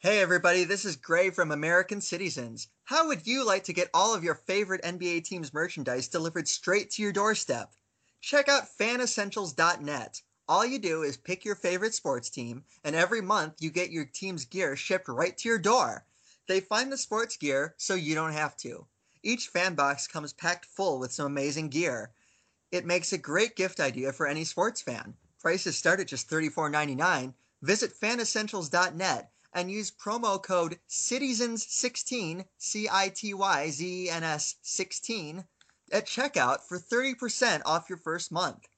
Hey everybody, this is Grey from American Cityzens. How would you like to get all of your favorite NBA teams merchandise delivered straight to your doorstep? Check out fanessentials.net. All you do is pick your favorite sports team, and every month you get your team's gear shipped right to your door. They find the sports gear so you don't have to. Each fan box comes packed full with some amazing gear. It makes a great gift idea for any sports fan. Prices start at just $34.99. Visit fanessentials.net and use promo code CITYZENS16, C I T Y Z E N S 16, at checkout for 30% off your first month.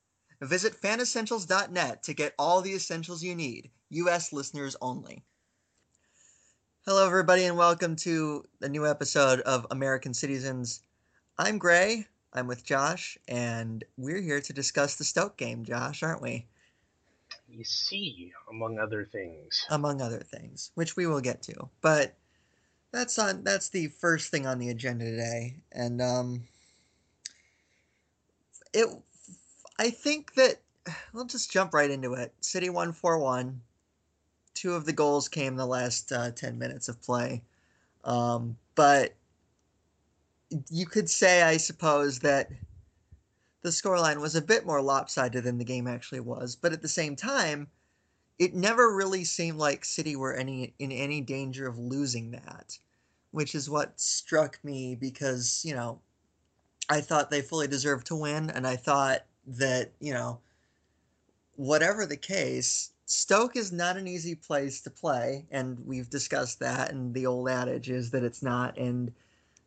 Visit fanessentials.net to get all the essentials you need. U.S. listeners only. Hello, everybody, and welcome to a new episode of American Cityzens. I'm Grey. I'm with Josh, and we're here to discuss the Stoke game, Josh, aren't we? You see, among other things. Among other things, which we will get to. But that's on that's the first thing on the agenda today. And um it I think that we'll just jump right into it. City won 4-1. Two of the goals came the last uh, 10 minutes of play. Um, but you could say, I suppose, that the scoreline was a bit more lopsided than the game actually was. But at the same time, it never really seemed like City were any in any danger of losing that, which is what struck me because you know I thought they fully deserved to win, and I thought that you know whatever the case, Stoke is not an easy place to play, and we've discussed that. And the old adage is that it's not, and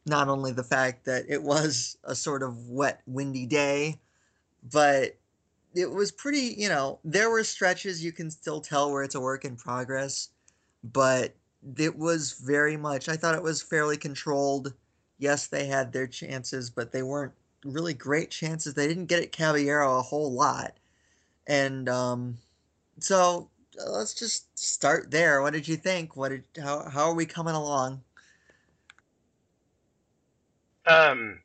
not only the fact that it was a sort of wet, windy day, but it was pretty, you know, there were stretches you can still tell where it's a work in progress, but it was very much, I thought it was fairly controlled. Yes, they had their chances, but they weren't really great chances. They didn't get at Caballero a whole lot. And um, so let's just start there. What did you think? What did how how are we coming along? Um.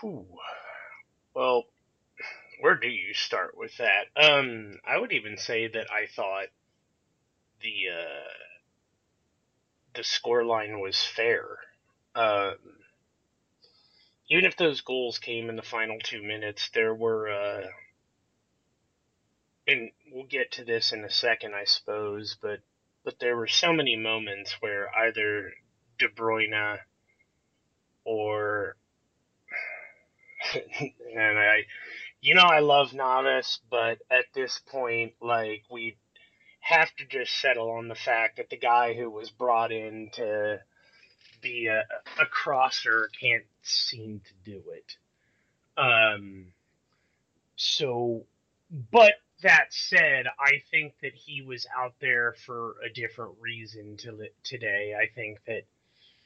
Whew. Well, where do you start with that? Um, I would even say that I thought the uh, the score line was fair. Um, even if those goals came in the final two minutes, there were, uh, and we'll get to this in a second, I suppose, but but there were so many moments where either De Bruyne or and I you know I love Navas, but at this point like we have to just settle on the fact that the guy who was brought in to be a, a crosser can't seem to do it. Um so but that said, I think that he was out there for a different reason to today. I think that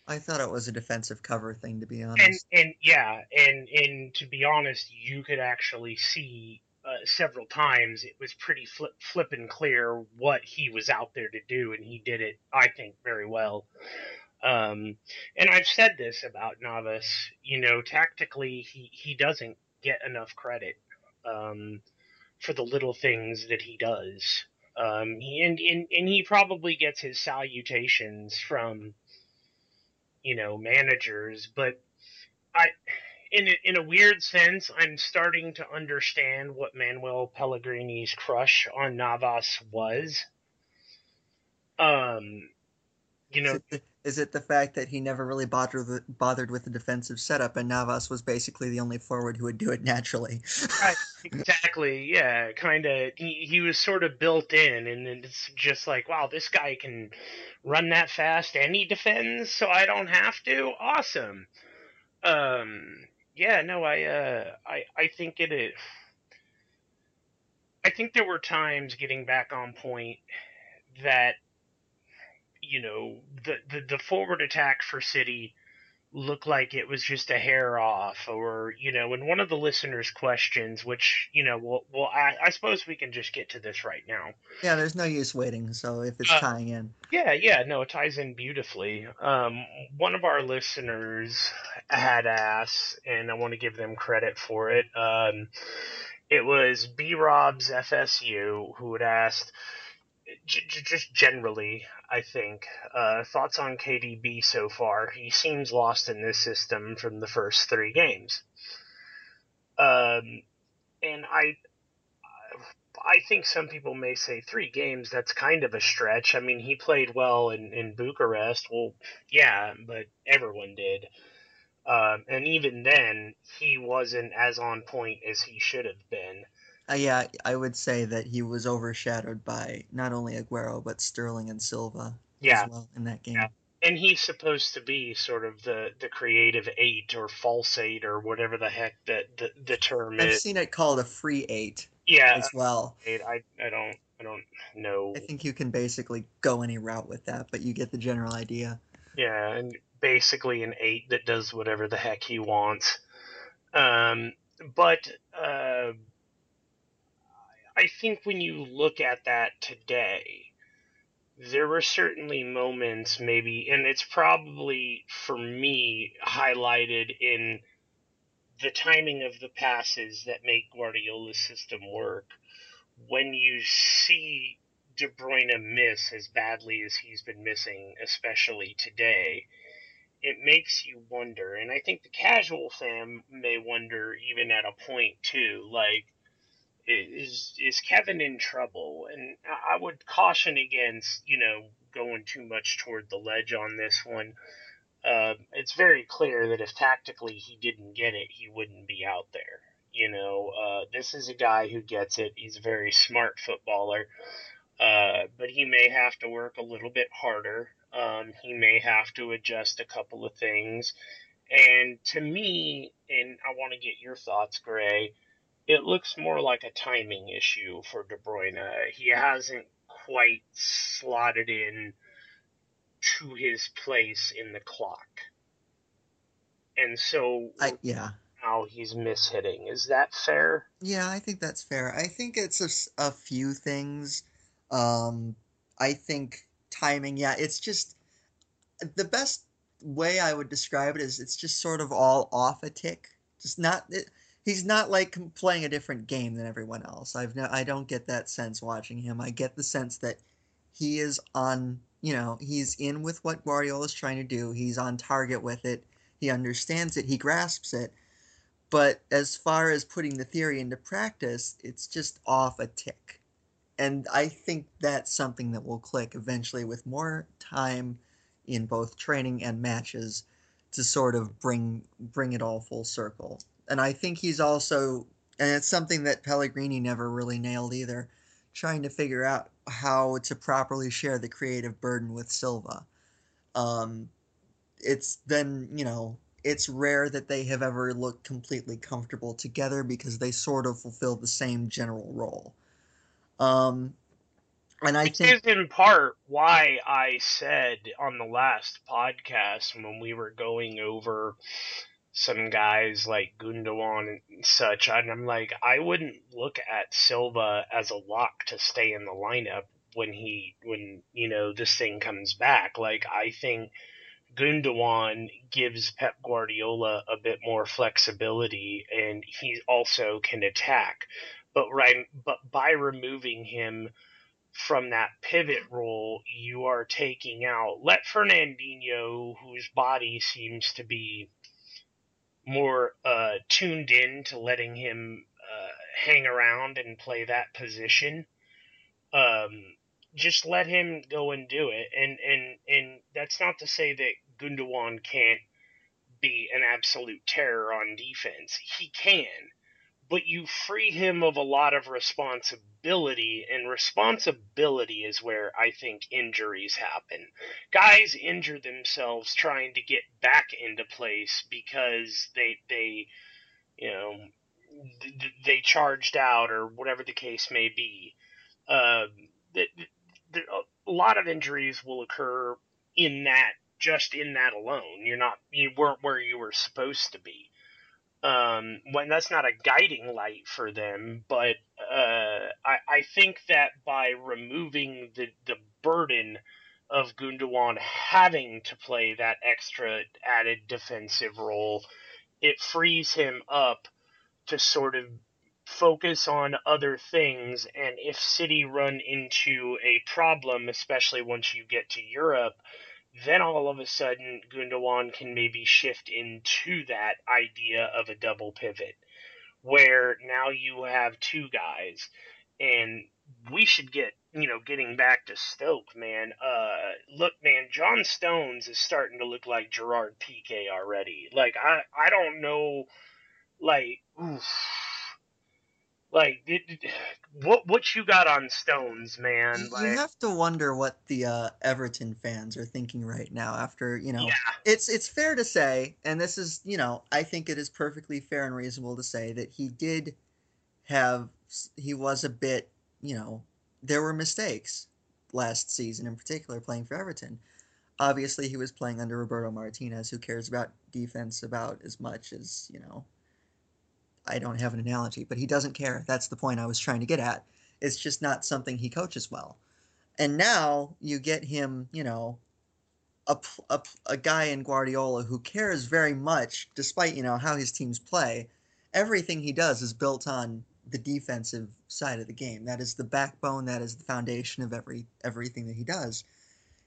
I thought it was a defensive cover thing, to be honest. and yeah, and and to be honest, you could actually see uh, several times it was pretty flip flippin' clear what he was out there to do, and he did it, I think, very well. Um, and I've said this about Navas, you know, tactically he he doesn't get enough credit um, for the little things that he does. Um, he, and, and and he probably gets his salutations from you know managers but i in a, in a weird sense i'm starting to understand what manuel pellegrini's crush on navas was. Um you know Is it, the, fact that he never really bothered with, bothered with the defensive setup, and Navas was basically the only forward who would do it naturally? right, exactly yeah kind of he, he was sort of built in and it's just like wow this guy can run that fast and he defends so i don't have to awesome um yeah no i uh i i think it is i think there were times getting back on point that you know the the, the forward attack for city looked like it was just a hair off or you know in one of the listeners questions which you know well, well I, I suppose we can just get to this right now yeah, there's no use waiting. So if it's Uh, tying in, yeah yeah no it ties in beautifully um one of our listeners had asked and i want to give them credit for it um it was b rob's fsu who had asked j- just generally, I think uh, thoughts on KDB so far. He seems lost in this system from the first three games, um, and I. I think some people may say three games. That's kind of a stretch. I mean, he played well in, in Bucharest. Well, yeah, but everyone did. Um, and even then, he wasn't as on point as he should have been. Uh, yeah, I would say that he was overshadowed by not only Aguero but Sterling and Silva yeah. as well in that game. Yeah. And he's supposed to be sort of the, the creative eight or false eight or whatever the heck that the, the term is. I've seen it called a free eight yeah, as well. eight. I I don't I don't know. I think you can basically go any route with that, but you get the general idea. Yeah, and basically an eight that does whatever the heck he wants. Um, but uh, I think when you look at that today, there were certainly moments, maybe, and it's probably for me highlighted in the timing of the passes that make Guardiola's system work. When you see De Bruyne miss as badly as he's been missing, especially today, it makes you wonder. And I think the casual fan may wonder, even at a point too, like, is is Kevin in trouble? And I would caution against, you know, going too much toward the ledge on this one. Uh, it's very clear that if tactically he didn't get it, he wouldn't be out there. You know, uh, this is a guy who gets it. He's a very smart footballer, uh, but he may have to work a little bit harder. Um, he may have to adjust a couple of things. And to me, and I want to get your thoughts, Grey, it looks more like a timing issue for De Bruyne. He hasn't quite slotted in to his place in the clock. And so I, yeah. now he's mishitting. Is that fair? Yeah, I think that's fair. I think it's a few things. Um, I think timing, yeah, it's just the best way I would describe it is it's just sort of all off a tick. Just not it, he's not like playing a different game than everyone else. I've no, I don't get that sense watching him. I get the sense that he is on, you know, he's in with what Guardiola is trying to do. He's on target with it. He understands it. He grasps it. But as far as putting the theory into practice, it's just off a tick. And I think that's something that will click eventually with more time in both training and matches to sort of bring bring it all full circle. And I think he's also and it's something that Pellegrini never really nailed either, trying to figure out how to properly share the creative burden with Silva. Um, it's then, you know, it's rare that they have ever looked completely comfortable together because they sort of fulfill the same general role. Um, and I Which think is in part why I said on the last podcast when we were going over some guys like Gundogan and such, and I'm like, I wouldn't look at Silva as a lock to stay in the lineup when he when you know this thing comes back. Like I think Gundogan gives Pep Guardiola a bit more flexibility, and he also can attack. But right, but by removing him from that pivot role, you are taking out let Fernandinho, whose body seems to be more uh, tuned in to letting him uh, hang around and play that position. Um, just let him go and do it, and and and that's not to say that Gundogan can't be an absolute terror on defense. He can, but you free him of a lot of responsibility, and responsibility is where I think injuries happen. Guys injure themselves trying to get back into place because they they you know they charged out or whatever the case may be. Um, th- a lot of injuries will occur in that just in that alone. You're not you weren't where you were supposed to be um, when that's not a guiding light for them. But uh, I, I think that by removing the, the burden of Gundogan having to play that extra added defensive role, it frees him up to sort of focus on other things. And if City run into a problem, especially once you get to Europe, then all of a sudden Gundogan can maybe shift into that idea of a double pivot, where now you have two guys, and we should get you know getting back to Stoke, man. Uh, look, man, John Stones is starting to look like Gerard Piqué already. Like I I don't know, like. Oof like, it, what what you got on Stones, man? You like, have to wonder what the uh, Everton fans are thinking right now. After you know, yeah. it's it's fair to say, and this is you know, I think it is perfectly fair and reasonable to say that he did have he was a bit you know there were mistakes last season in particular playing for Everton. Obviously, he was playing under Roberto Martinez, who cares about defense about as much as you know I don't have an analogy, but he doesn't care. That's the point I was trying to get at. It's just not something he coaches well. And now you get him, you know, a, a, a guy in Guardiola who cares very much, despite, you know, how his teams play. Everything he does is built on the defensive side of the game. That is the backbone, that is the foundation of every everything that he does.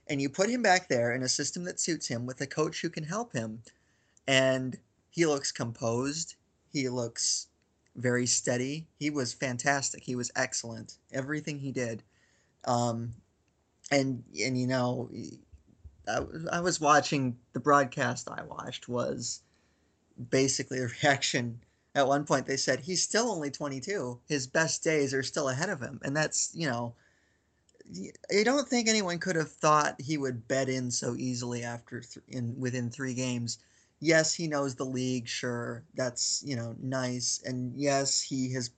And you put him back there in a system that suits him with a coach who can help him. And he looks composed he looks very steady. He was fantastic. He was excellent. Everything he did. Um, and and you know, I, I was watching the broadcast. I watched was basically a reaction. At one point, they said he's still only 22. His best days are still ahead of him, and that's you know. I don't think anyone could have thought he would bet in so easily after th- in within three games yes, he knows the league, sure, that's, you know, nice. And yes, he has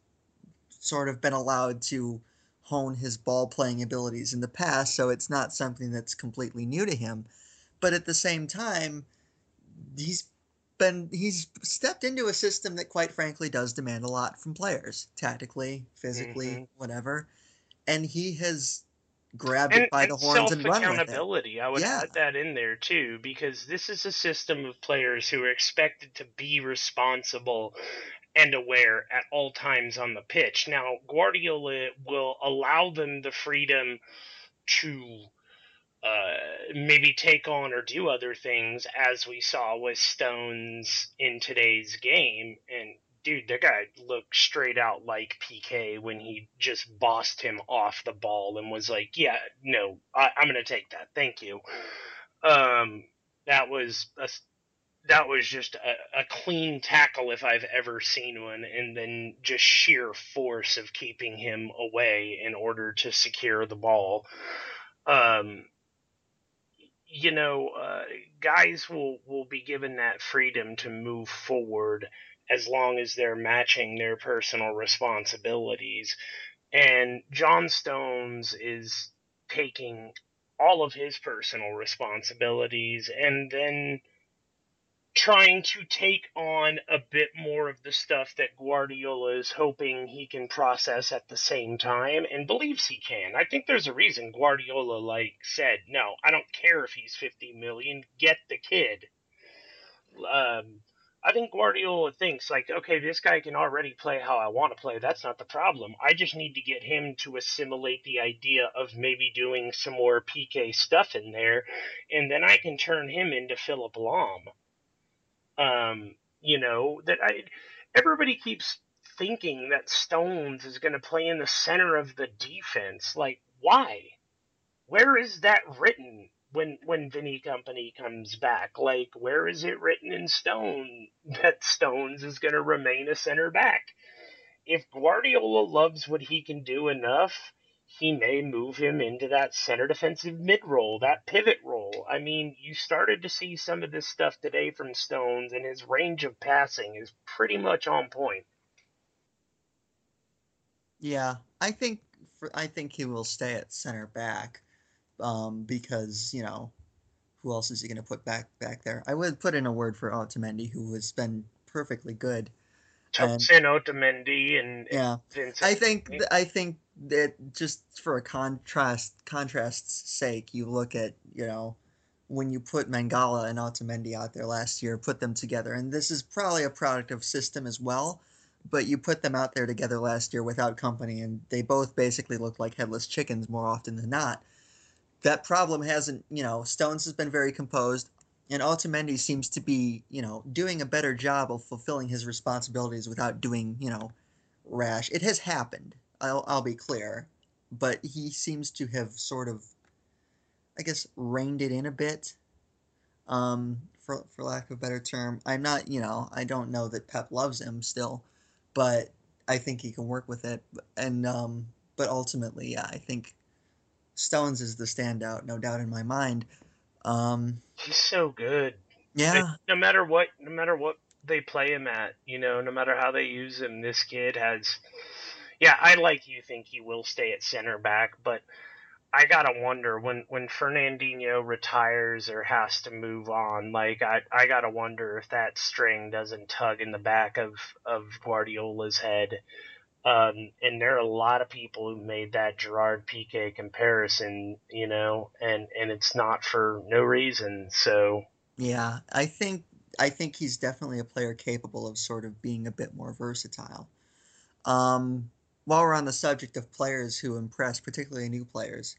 sort of been allowed to hone his ball playing abilities in the past, so it's not something that's completely new to him. But at the same time, he's been he's stepped into a system that quite frankly does demand a lot from players, tactically, physically, mm-hmm. whatever. And he has grabbed and, it by the horns and run accountability. I would yeah. add that in there too, because this is a system of players who are expected to be responsible and aware at all times on the pitch. Now, Guardiola will allow them the freedom to uh, maybe take on or do other things, as we saw with Stones in today's game. And dude, that guy looked straight out like Piqué when he just bossed him off the ball and was like, "Yeah, no, I, am gonna take that, thank you." Um, that was a, that was just a, a clean tackle if I've ever seen one, and then just sheer force of keeping him away in order to secure the ball. Um, you know, uh, guys will will be given that freedom to move forward as long as they're matching their personal responsibilities. And John Stones is taking all of his personal responsibilities and then trying to take on a bit more of the stuff that Guardiola is hoping he can process at the same time and believes he can. I think there's a reason Guardiola like said, "No, I don't care if he's 50 million, get the kid." Um, I think Guardiola thinks like, okay, this guy can already play how I want to play. That's not the problem. I just need to get him to assimilate the idea of maybe doing some more Piqué stuff in there, and then I can turn him into Philipp Lahm. Um, you know that I. Everybody keeps thinking that Stones is going to play in the center of the defense. Like, why? Where is that written? When when Vinny Kompany comes back. Like, where is it written in stone that Stones is going to remain a center back? If Guardiola loves what he can do enough, he may move him into that center defensive mid role, that pivot role. I mean, you started to see some of this stuff today from Stones, and his range of passing is pretty much on point. Yeah, I think I think he will stay at center back um, because you know who else is he going to put back back there? I would put in a word for Otamendi, who has been perfectly good. Tosin Otamendi and yeah. I think I think that just for a contrast contrast's sake, you look at you know when you put Mangala and Otamendi out there last year, put them together, and this is probably a product of system as well. but you put them out there together last year without Kompany, and they both basically looked like headless chickens more often than not. That problem hasn't, you know, Stones has been very composed, and Otamendi seems to be, you know, doing a better job of fulfilling his responsibilities without doing, you know, rash. It has happened. I'll, I'll be clear, but he seems to have sort of, I guess, reined it in a bit. Um, for for lack of a better term, I'm not, you know, I don't know that Pep loves him still, but I think he can work with it. And um, but ultimately, yeah, I think Stones is the standout, no doubt in my mind. Um, He's so good. yeah, no matter what, no matter what they play him at, you know, no matter how they use him, this kid has. Yeah, I like you think he will stay at center back, but I gotta wonder when when Fernandinho retires or has to move on. Like I I gotta wonder if that string doesn't tug in the back of of Guardiola's head. Um, and there are a lot of people who made that Gerard Piqué comparison, you know, and and it's not for no reason. So yeah. I think I think he's definitely a player capable of sort of being a bit more versatile. Um, while we're on the subject of players who impress, particularly new players,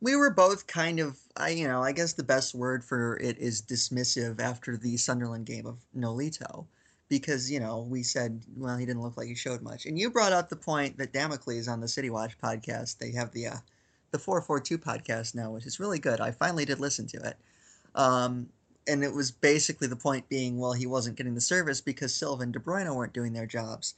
we were both kind of, I you know, I guess the best word for it is dismissive after the Sunderland game of Nolito, because you know we said, well, he didn't look like he showed much, and you brought up the point that Damocles on the City Watch podcast, they have the uh, the four four two podcast now, which is really good. I finally did listen to it. Um, and it was basically the point being, well, he wasn't getting the service because Silva and De Bruyne weren't doing their jobs.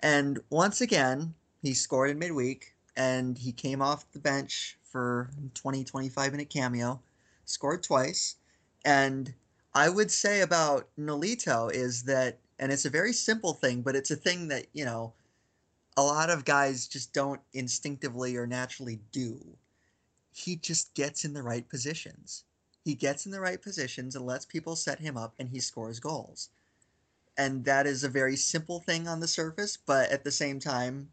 And once again, he scored in midweek and he came off the bench for 20, 25 minute cameo, scored twice. And I would say about Nolito is that, and it's a very simple thing, but it's a thing that, you know, a lot of guys just don't instinctively or naturally do. He just gets in the right positions. He gets in the right positions and lets people set him up, and he scores goals. And that is a very simple thing on the surface, but at the same time,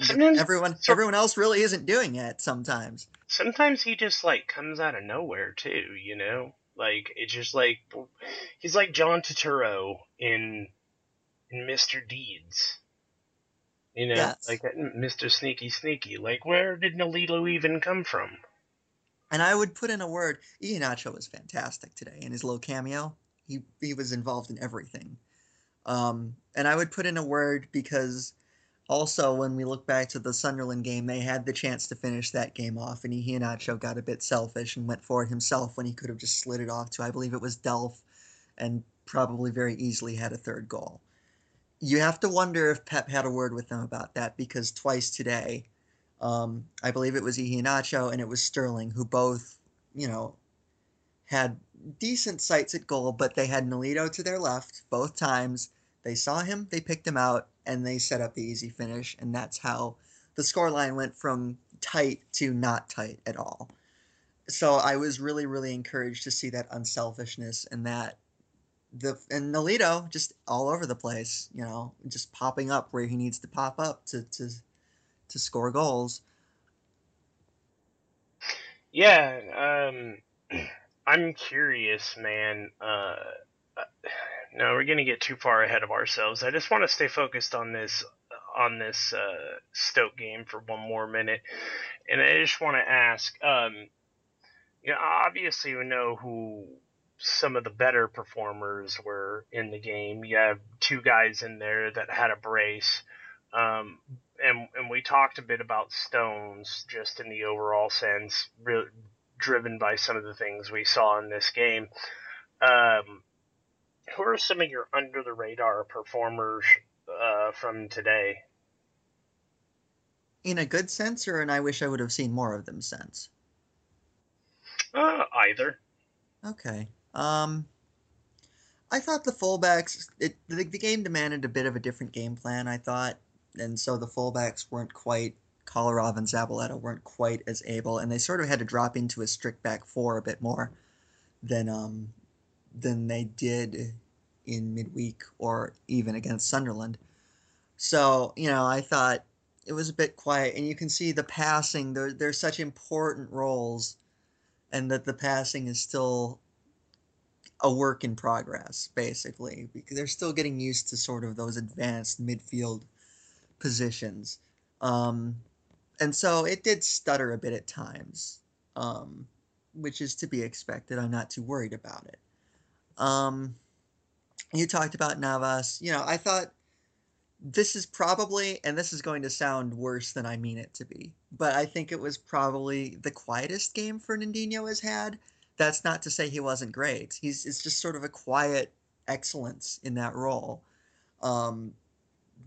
Sometimes- everyone so- everyone else really isn't doing it sometimes. sometimes he just like comes out of nowhere too, you know? Like it's just like he's like John Turturro in Mr. Deeds. You know, Yes. like Mr. Sneaky Sneaky. Like where did Nolito even come from? And I would put in a word. Iheanacho was fantastic today in his little cameo. He he was involved in everything. Um, and I would put in a word because also when we look back to the Sunderland game, they had the chance to finish that game off, and Iheanacho got a bit selfish and went for it himself when he could have just slid it off to I believe it was Delph, and probably very easily had a third goal. You have to wonder if Pep had a word with them about that because twice today, um, I believe it was Iheanacho and it was Sterling who both, you know, had decent sights at goal, but they had Nolito to their left both times. They saw him, they picked him out, and they set up the easy finish, and that's how the scoreline went from tight to not tight at all. So I was really, really encouraged to see that unselfishness and that the and Nolito just all over the place, you know, just popping up where he needs to pop up to to to score goals. Yeah, um I'm curious, man. Uh no, we're to get too far ahead of ourselves. I just want to stay focused on this on this uh, Stoke game for one more minute, and I just want to ask. Um, you know, obviously we know who some of the better performers were in the game. You have two guys in there that had a brace, um, and and we talked a bit about Stones just in the overall sense, re- driven by some of the things we saw in this game. Um, who are some of your under the radar performers uh, from today? In a good sense, or and I wish I would have seen more of them sense. Uh, either. Okay. Um, I thought the fullbacks. It the, the game demanded a bit of a different game plan. I thought, and so the fullbacks weren't quite. Kolarov and Zabaleta weren't quite as able, and they sort of had to drop into a strict back four a bit more than um than they did in midweek or even against Sunderland. So you know, I thought it was a bit quiet, and you can see the passing. They're they're such important roles and that the passing is still a work in progress, basically, because they're still getting used to sort of those advanced midfield positions. Um, and so it did stutter a bit at times, um, which is to be expected. I'm not too worried about it. Um, you talked about Navas. You know, I thought this is probably, and this is going to sound worse than I mean it to be, but I think it was probably the quietest game Fernandinho has had. That's not to say he wasn't great. He's it's just sort of a quiet excellence in that role, um,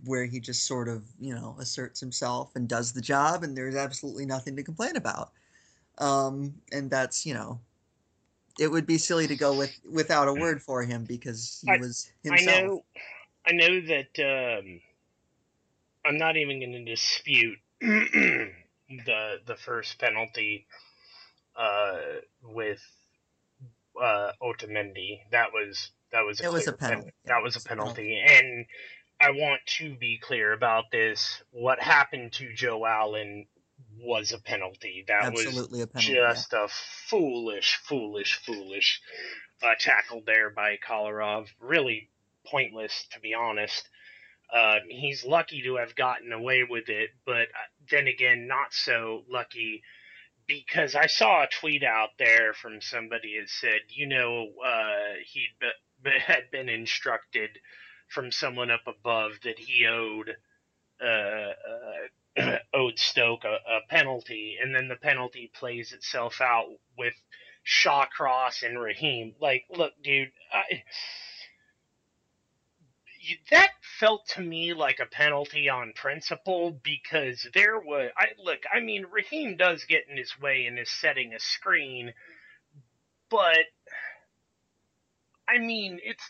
where he just sort of you know asserts himself and does the job, and there's absolutely nothing to complain about. Um, and that's you know it would be silly to go with without a word for him because he I, was himself. I know, I know that um, I'm not even going to dispute the the first penalty uh, with uh, Otamendi. That was that was a It was a penalty. pen- Yeah, that was a penalty. and I want to be clear about this. What happened to Joe Allen was a penalty. That was Absolutely a penalty. yeah. just a foolish, foolish, foolish uh, tackle there by Kolarov. Really pointless, to be honest. Uh, he's lucky to have gotten away with it, but uh, then again, not so lucky because I saw a tweet out there from somebody that said, you know, uh, he'd be, had been instructed from someone up above that he owed uh, uh, owed Stoke a, a penalty, and then the penalty plays itself out with Shawcross and Raheem. Like, look, dude, I, that felt to me like a penalty on principle because there was. I look, I mean, Raheem does get in his way and is setting a screen, but I mean, it's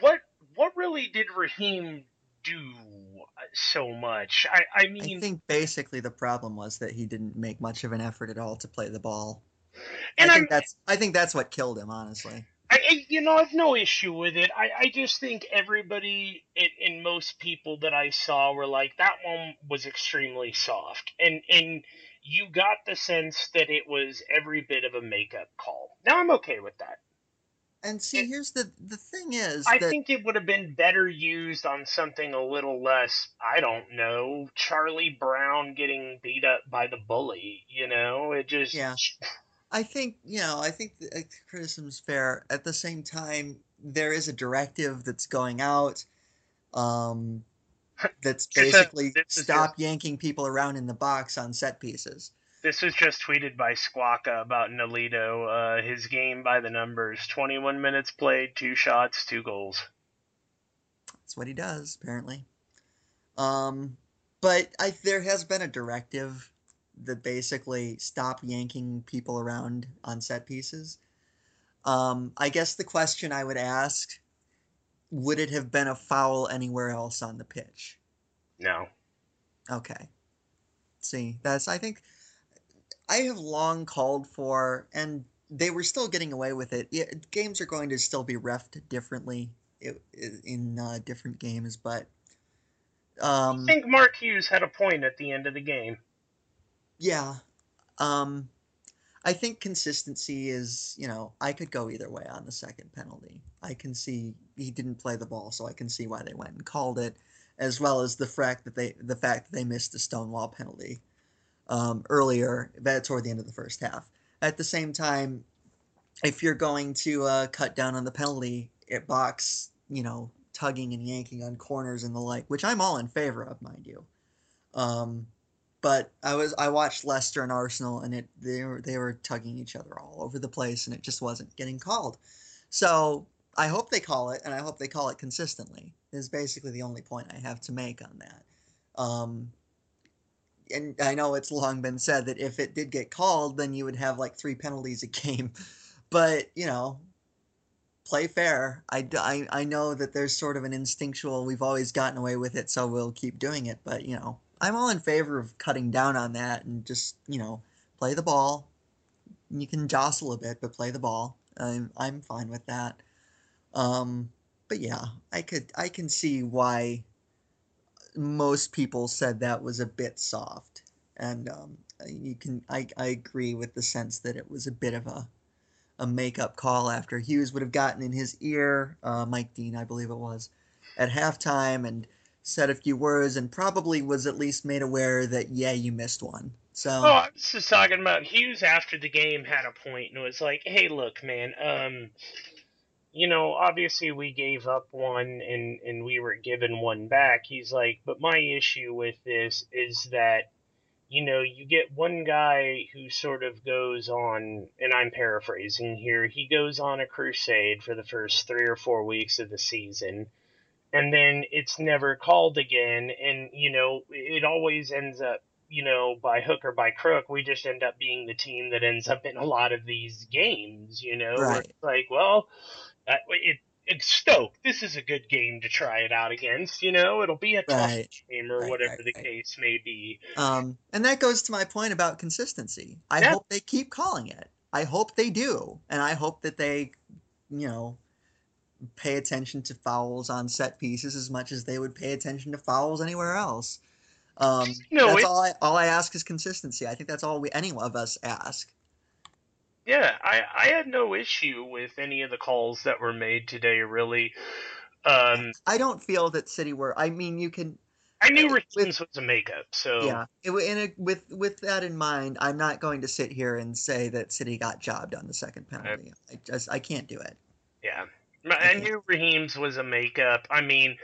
what what really did Raheem do so much? I, I I think basically the problem was that he didn't make much of an effort at all to play the ball. and I I'm think that's I think that's what killed him, honestly. I, I you know I've no issue with it. I, I just think everybody and, and most people that I saw were like that one was extremely soft, and and you got the sense that it was every bit of a makeup call. Now I'm okay with that. And see, It- here's the the thing is I that think it would have been better used on something a little less. I don't know, Charlie Brown getting beat up by the bully. You know, it just Yeah. I think you know I think the criticism's fair. At the same time, there is a directive that's going out. Um, that's basically is stop yanking people around in the box on set pieces. This was just tweeted by Squawka about Nolito. Uh, his game by the numbers: 21 minutes played, two shots, two goals. That's what he does, apparently. Um, but I there has been a directive that basically stop yanking people around on set pieces. Um, I guess the question I would ask would it have been a foul anywhere else on the pitch? No. Okay. See, that's I think I have long called for, and they were still getting away with it. Yeah, games are going to still be refed differently in uh, different games, but um, I think Mark Hughes had a point at the end of the game. Yeah, um, I think consistency is you know I could go either way on the second penalty. I can see he didn't play the ball, so I can see why they went and called it, as well as the fact that they the fact that they missed the stonewall penalty um, earlier, but toward the end of the first half. At the same time, if you're going to uh, cut down on the penalty at box, you know, tugging and yanking on corners and the like, which I'm all in favor of, mind you. Um, but I was I watched Leicester and Arsenal, and it they were they were tugging each other all over the place, and it just wasn't getting called. So I hope they call it, and I hope they call it consistently. Is basically the only point I have to make on that. Um, and I know it's long been said that if it did get called, then you would have like three penalties a game. But you know, play fair. I, I, I know that there's sort of an instinctual. We've always gotten away with it, so we'll keep doing it. But you know, I'm all in favor of cutting down on that and just you know play the ball. You can jostle a bit, but play the ball. I'm I'm fine with that. Um, but yeah, I could I can see why most people said that was a bit soft, and um, you can I, I agree with the sense that it was a bit of a a makeup call after Hughes would have gotten in his ear, uh, Mike Dean, I believe it was, at halftime and said a few words and probably was at least made aware that yeah, you missed one. So Oh, I was just talking about Hughes after the game had a point and was like, "Hey, look, man. Um, you know, obviously we gave up one and and we were given one back." He's like, "But my issue with this is that." You know, you get one guy who sort of goes on, and I'm paraphrasing here, he goes on a crusade for the first three or four weeks of the season, and then it's never called again, and, you know, it always ends up you know, by hook or by crook, we just end up being the team that ends up in a lot of these games, you know? Right. Like, well, it, it's Stoke. This is a good game to try it out against, you know? It'll be a tough Right. game or Right, whatever right, the case may be. Um, and that goes to my point about consistency. I Yeah. hope they keep calling it. I hope they do, and I hope that they, you know, pay attention to fouls on set pieces as much as they would pay attention to fouls anywhere else. Um, No, that's all. I all I ask is consistency. I think that's all we any of us ask. Yeah, I, I had no issue with any of the calls that were made today, really. Um, I don't feel that City were. I mean, you can. I knew Raheem's was a makeup, so Yeah. It, a, with with that in mind, I'm not going to sit here and say that City got jobbed on the second penalty. I just I can't do it. Yeah, I knew Raheem's was a makeup. I mean,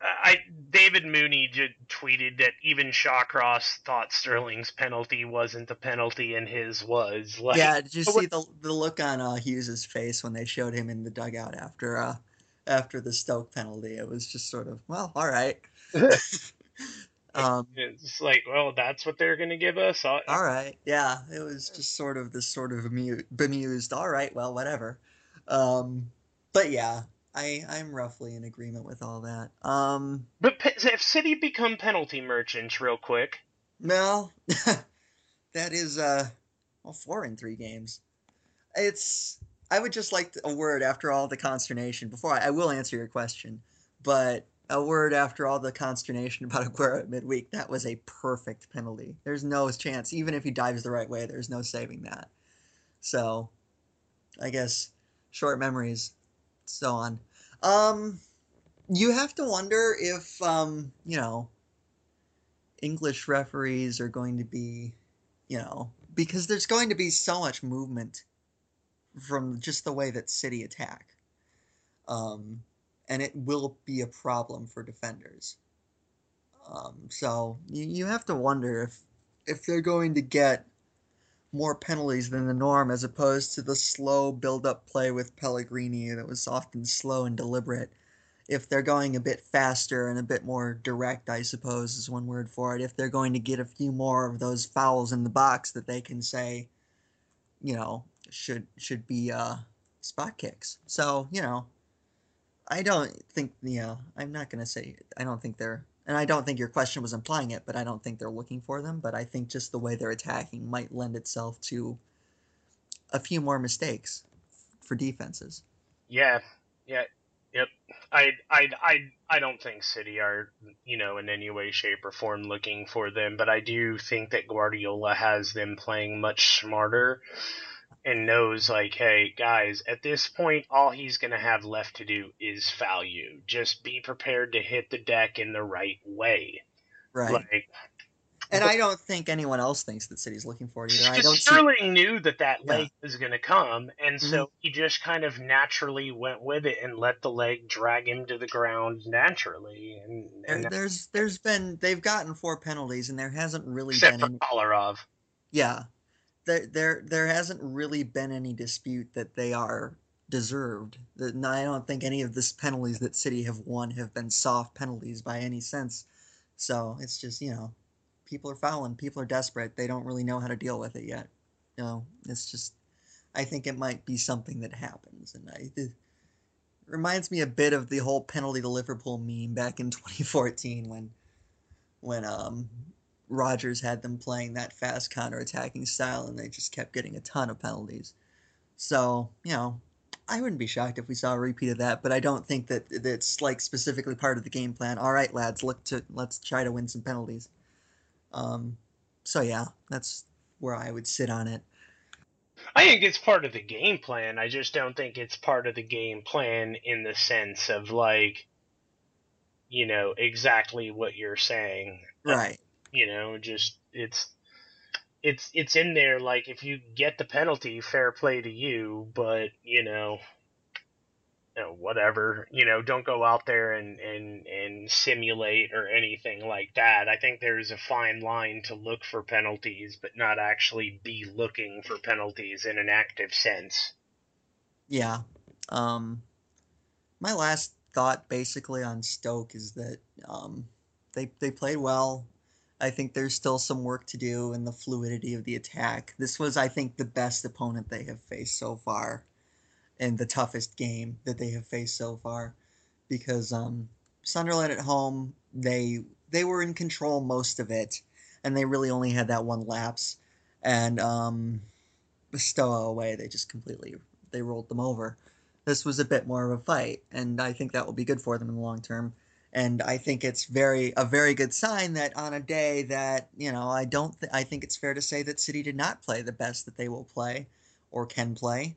I David Mooney just tweeted that even Shawcross thought Sterling's penalty wasn't a penalty and his was. Like, yeah, did you see the the look on uh, Hughes's face when they showed him in the dugout after uh after the Stoke penalty? It was just sort of well, all right. um, it's like, well, that's what they're gonna give us. Uh, all right, yeah, it was just sort of this sort of amu- bemused. All right, well, whatever. Um, but yeah, I I'm roughly in agreement with all that. Um, But pe- if City become penalty merchants, real quick, Well, that is uh, well, four in three games. It's. I would just like a word after all the consternation. Before I, I will answer your question, but a word after all the consternation about Aguero at midweek. That was a perfect penalty. There's no chance, even if he dives the right way, there's no saving that. So, I guess short memories, so on. Um, you have to wonder if um, you know, English referees are going to be, you know, because there's going to be so much movement from just the way that City attack. Um, and it will be a problem for defenders. Um, so you, you have to wonder if if they're going to get more penalties than the norm as opposed to the slow build up play with Pellegrini that was often slow and deliberate if they're going a bit faster and a bit more direct, I suppose is one word for it. If they're going to get a few more of those fouls in the box that they can say, you know, should should be uh, spot kicks. So you know, I don't think you know. I'm not gonna say I don't think they're, and I don't think your question was implying it, but I don't think they're looking for them. But I think just the way they're attacking might lend itself to a few more mistakes for defenses. yeah, yeah, yep. I, I, I, I don't think City are, you know, in any way, shape, or form looking for them, but I do think that Guardiola has them playing much smarter and knows, like, hey, guys, at this point, all he's going to have left to do is foul you. Just be prepared to hit the deck in the right way. Right. Like, and I don't think anyone else thinks that City's looking for it either. I don't Because see Sterling knew that that Yeah. Mm-hmm. leg was going to come, and so he just kind of naturally went with it and let the leg drag him to the ground naturally. And, and there's there's been they've gotten four penalties and there hasn't really except been for any, Kolarov. yeah there there there hasn't really been any dispute that they are deserved. That I don't think any of the penalties that City have won have been soft penalties by any sense. So it's just you know people are fouling people are desperate they don't really know how to deal with it yet. You know it's just I think it might be something that happens and I it reminds me a bit of the whole penalty to Liverpool meme back in 2014 when when um Rodgers had them playing that fast counter-attacking style and they just kept getting a ton of penalties. So, you know, I wouldn't be shocked if we saw a repeat of that, but I don't think that it's like specifically part of the game plan. All right, lads, look to let's try to win some penalties. Um so yeah, that's where I would sit on it. I think it's part of the game plan. I just don't think it's part of the game plan in the sense of like, you know, exactly what you're saying. Right. You know, just it's it's it's in there like if you get the penalty, fair play to you, but you know, you know, whatever, you know, don't go out there and, and, and simulate or anything like that. I think there's a fine line to look for penalties, but not actually be looking for penalties in an active sense. Yeah. Um, my last thought basically on Stoke is that um, they, they played well. I think there's still some work to do in the fluidity of the attack. This was, I think, the best opponent they have faced so far and the toughest game that they have faced so far because um, Sunderland at home they they were in control most of it and they really only had that one lapse and um, Steaua away they just completely they rolled them over. This was a bit more of a fight and I think that will be good for them in the long term. And I think it's very a very good sign that on a day that you know I don't th- I think it's fair to say that City did not play the best that they will play or can play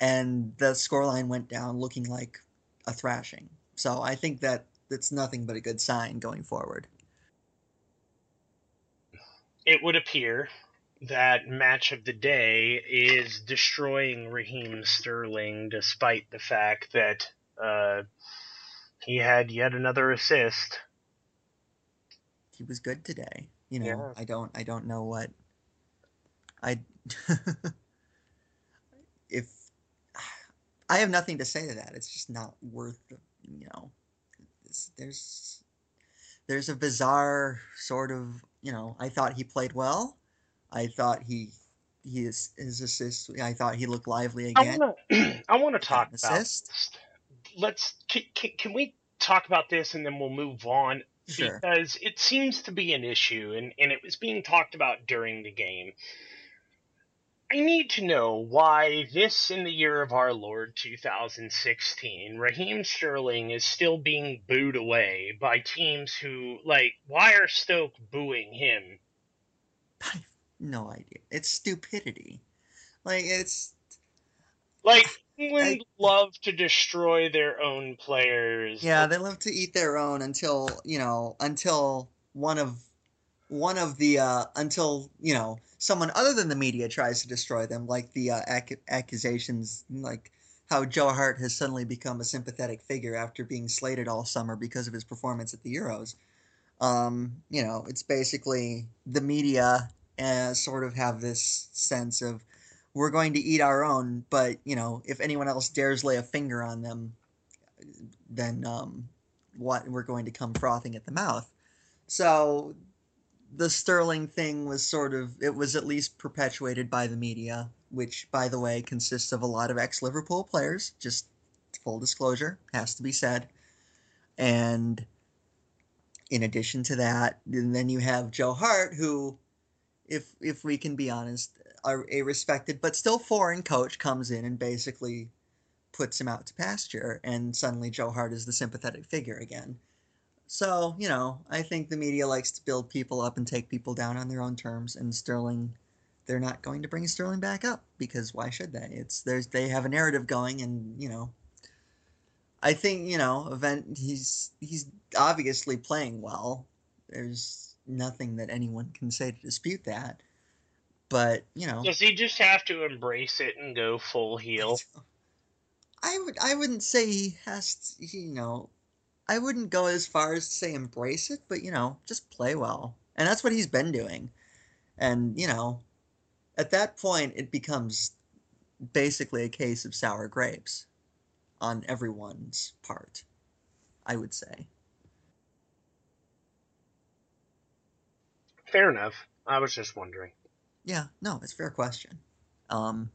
and the scoreline went down looking like a thrashing. So I think that it's nothing but a good sign going forward. It would appear that match of the day is destroying Raheem Sterling, despite the fact that uh, he had yet another assist. He was good today. You know, Yeah. I don't I don't know what I if I have nothing to say to that. It's just not worth the, you know there's there's a bizarre sort of, you know, I thought he played well. I thought he he is his assist I thought he looked lively again. I want to talk about assist. Let's can, can, we talk about this and then we'll move on Sure. because it seems to be an issue and, and it was being talked about during the game. I need to know why this in the year of our Lord 2016, Raheem Sterling is still being booed away by teams who like why are Stoke booing him? I've no idea. It's stupidity. Like it's Like England love to destroy their own players. yeah, they love to eat their own until you know until one of one of the uh until you know someone other than the media tries to destroy them, like the uh, ac- accusations, like how Joe Hart has suddenly become a sympathetic figure after being slated all summer because of his performance at the Euros. Um, you know, it's basically the media uh, sort of have this sense of we're going to eat our own, but you know, if anyone else dares lay a finger on them, then um, what we're going to come frothing at the mouth. So the Sterling thing was sort of it was at least perpetuated by the media, which by the way consists of a lot of ex-Liverpool players, just full disclosure, has to be said. And in addition to that, and then you have Joe Hart who if if we can be honest, a, respected but still foreign coach comes in and basically puts him out to pasture and suddenly Joe Hart is the sympathetic figure again. So, you know, I think the media likes to build people up and take people down on their own terms, and Sterling, they're not going to bring Sterling back up because why should they? It's there's they have a narrative going, and you know, I think you know, event he's he's obviously playing well. There's nothing that anyone can say to dispute that, but you know, Does he just have to embrace it and go full heel? I would I wouldn't say he has to, you know I wouldn't go as far as to say embrace it, but you know, just play well. And that's what he's been doing. And, you know, at that point it becomes basically a case of sour grapes on everyone's part, I would say. Fair enough. I was just wondering. Yeah, no, it's a fair question. Um,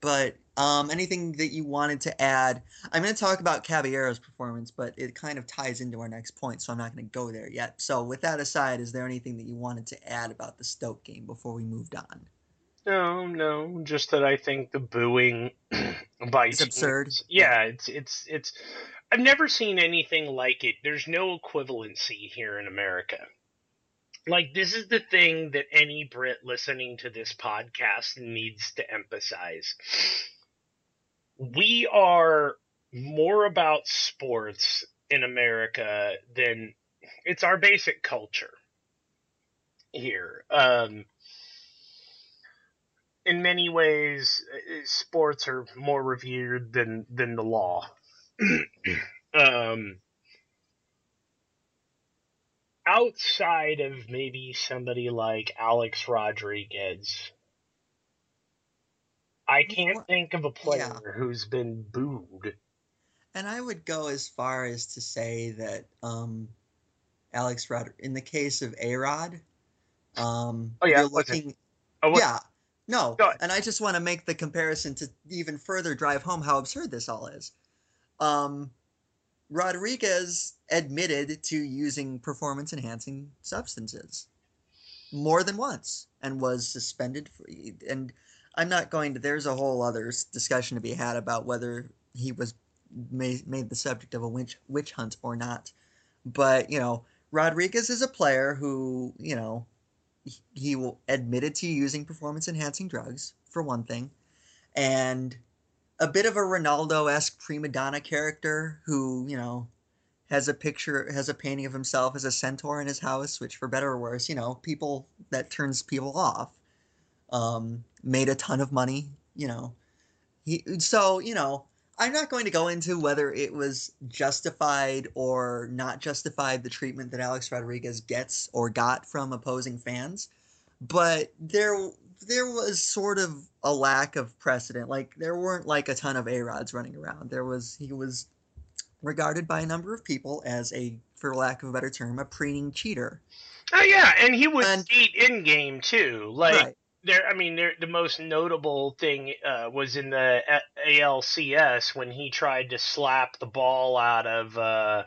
but um, anything that you wanted to add? I'm going to talk about Caballero's performance, but it kind of ties into our next point, so I'm not going to go there yet. So, with that aside, is there anything that you wanted to add about the Stoke game before we moved on? No, no, just that I think the booing by It's absurd. Yeah, it's it's it's. I've never seen anything like it. There's no equivalency here in America. Like this is the thing that any Brit listening to this podcast needs to emphasize. We are more about sports in America than it's our basic culture here. Um, in many ways, sports are more revered than than the law. um, outside of maybe somebody like Alex Rodriguez, I can't think of a player yeah. who's been booed. And I would go as far as to say that um, Alex Rod, in the case of A Rod, um, oh yeah, you're looking, oh, yeah, no, and I just want to make the comparison to even further drive home how absurd this all is. Um, Rodriguez admitted to using performance enhancing substances more than once and was suspended. For, and I'm not going to, there's a whole other discussion to be had about whether he was made, made the subject of a witch, witch hunt or not. But, you know, Rodriguez is a player who, you know, he, he admitted to using performance enhancing drugs, for one thing. And a bit of a Ronaldo esque prima donna character who, you know, has a picture, has a painting of himself as a centaur in his house, which, for better or worse, you know, people that turns people off. Um, made a ton of money, you know. He, so, you know, I'm not going to go into whether it was justified or not justified the treatment that Alex Rodriguez gets or got from opposing fans, but there there was sort of a lack of precedent. Like there weren't like a ton of A Rods running around. There was he was regarded by a number of people as a, for lack of a better term, a preening cheater. Oh yeah, and he was and, in game too. Like right. there, I mean, there, the most notable thing uh, was in the ALCS when he tried to slap the ball out of. Uh,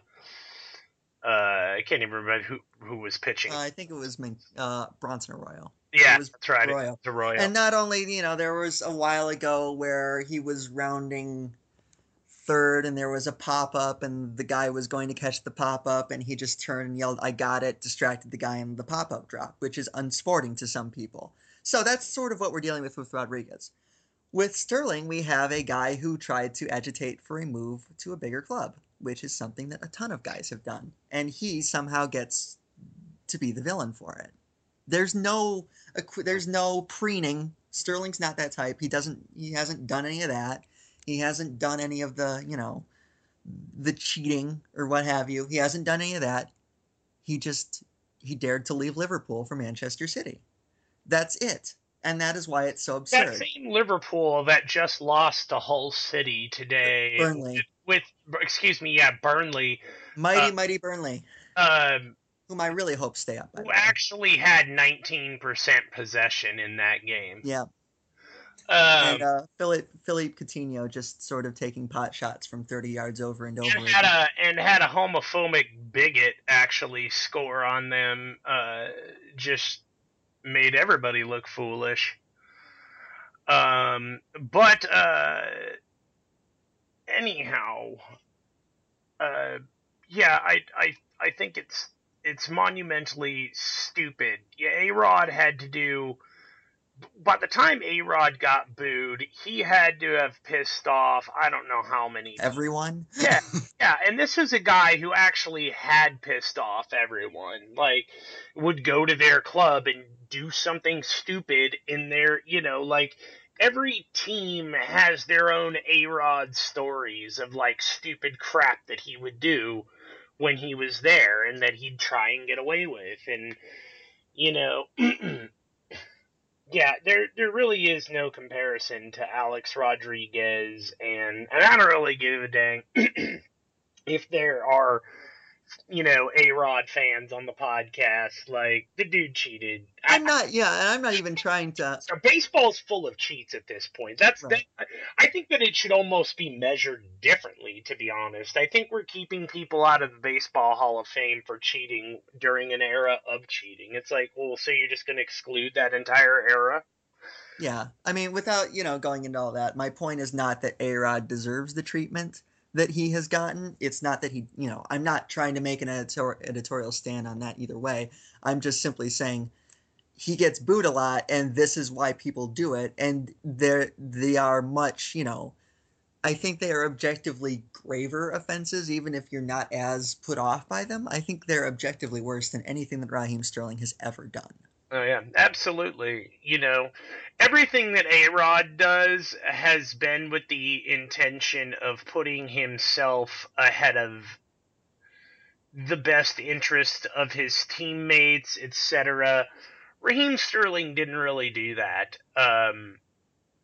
uh, I can't even remember who who was pitching. Uh, I think it was uh, Bronson Arroyo. Yeah, was that's right. Arroyo. Arroyo. And not only, you know, there was a while ago where he was rounding third and there was a pop up and the guy was going to catch the pop up and he just turned and yelled, I got it, distracted the guy and the pop up drop, which is unsporting to some people. So that's sort of what we're dealing with with Rodriguez. With Sterling, we have a guy who tried to agitate for a move to a bigger club, which is something that a ton of guys have done. And he somehow gets to be the villain for it. There's no there's no preening. Sterling's not that type. He doesn't he hasn't done any of that. He hasn't done any of the, you know, the cheating or what have you. He hasn't done any of that. He just he dared to leave Liverpool for Manchester City. That's it. And that is why it's so absurd. That same Liverpool that just lost to Hull City today Burnley. With, with excuse me, yeah, Burnley. Mighty uh, mighty Burnley. Um whom I really hope stay up. Who actually had 19% possession in that game. Yeah. Um, and uh, Philip Philippe Coutinho just sort of taking pot shots from 30 yards over and over. And had a and had a homophobic bigot actually score on them. Uh, just made everybody look foolish. Um, but uh, anyhow, uh, yeah, I I I think it's it's monumentally stupid. Yeah, A Rod had to do. By the time A Rod got booed, he had to have pissed off I don't know how many. Everyone? yeah, yeah. And this is a guy who actually had pissed off everyone. Like, would go to their club and do something stupid in their, you know, like every team has their own A Rod stories of like stupid crap that he would do when he was there and that he'd try and get away with. And you know yeah there there really is no comparison to Alex Rodriguez. And and I don't really give a dang if there are you know, A Rod fans on the podcast. Like the dude cheated. I'm not. Yeah, and I'm not even trying to. So baseball's full of cheats at this point. That's right. that. I think that it should almost be measured differently. To be honest, I think we're keeping people out of the baseball Hall of Fame for cheating during an era of cheating. It's like, well, so you're just going to exclude that entire era? Yeah, I mean, without you know going into all that, my point is not that A Rod deserves the treatment that he has gotten. It's not that he, you know, I'm not trying to make an editor- editorial stand on that either way. I'm just simply saying he gets booed a lot, and this is why people do it. And they're they are much, you know, I think they are objectively graver offenses, even if you're not as put off by them. I think they're objectively worse than anything that Raheem Sterling has ever done. Oh yeah, absolutely. You know, everything that A Rod does has been with the intention of putting himself ahead of the best interest of his teammates, etc. Raheem Sterling didn't really do that. Um,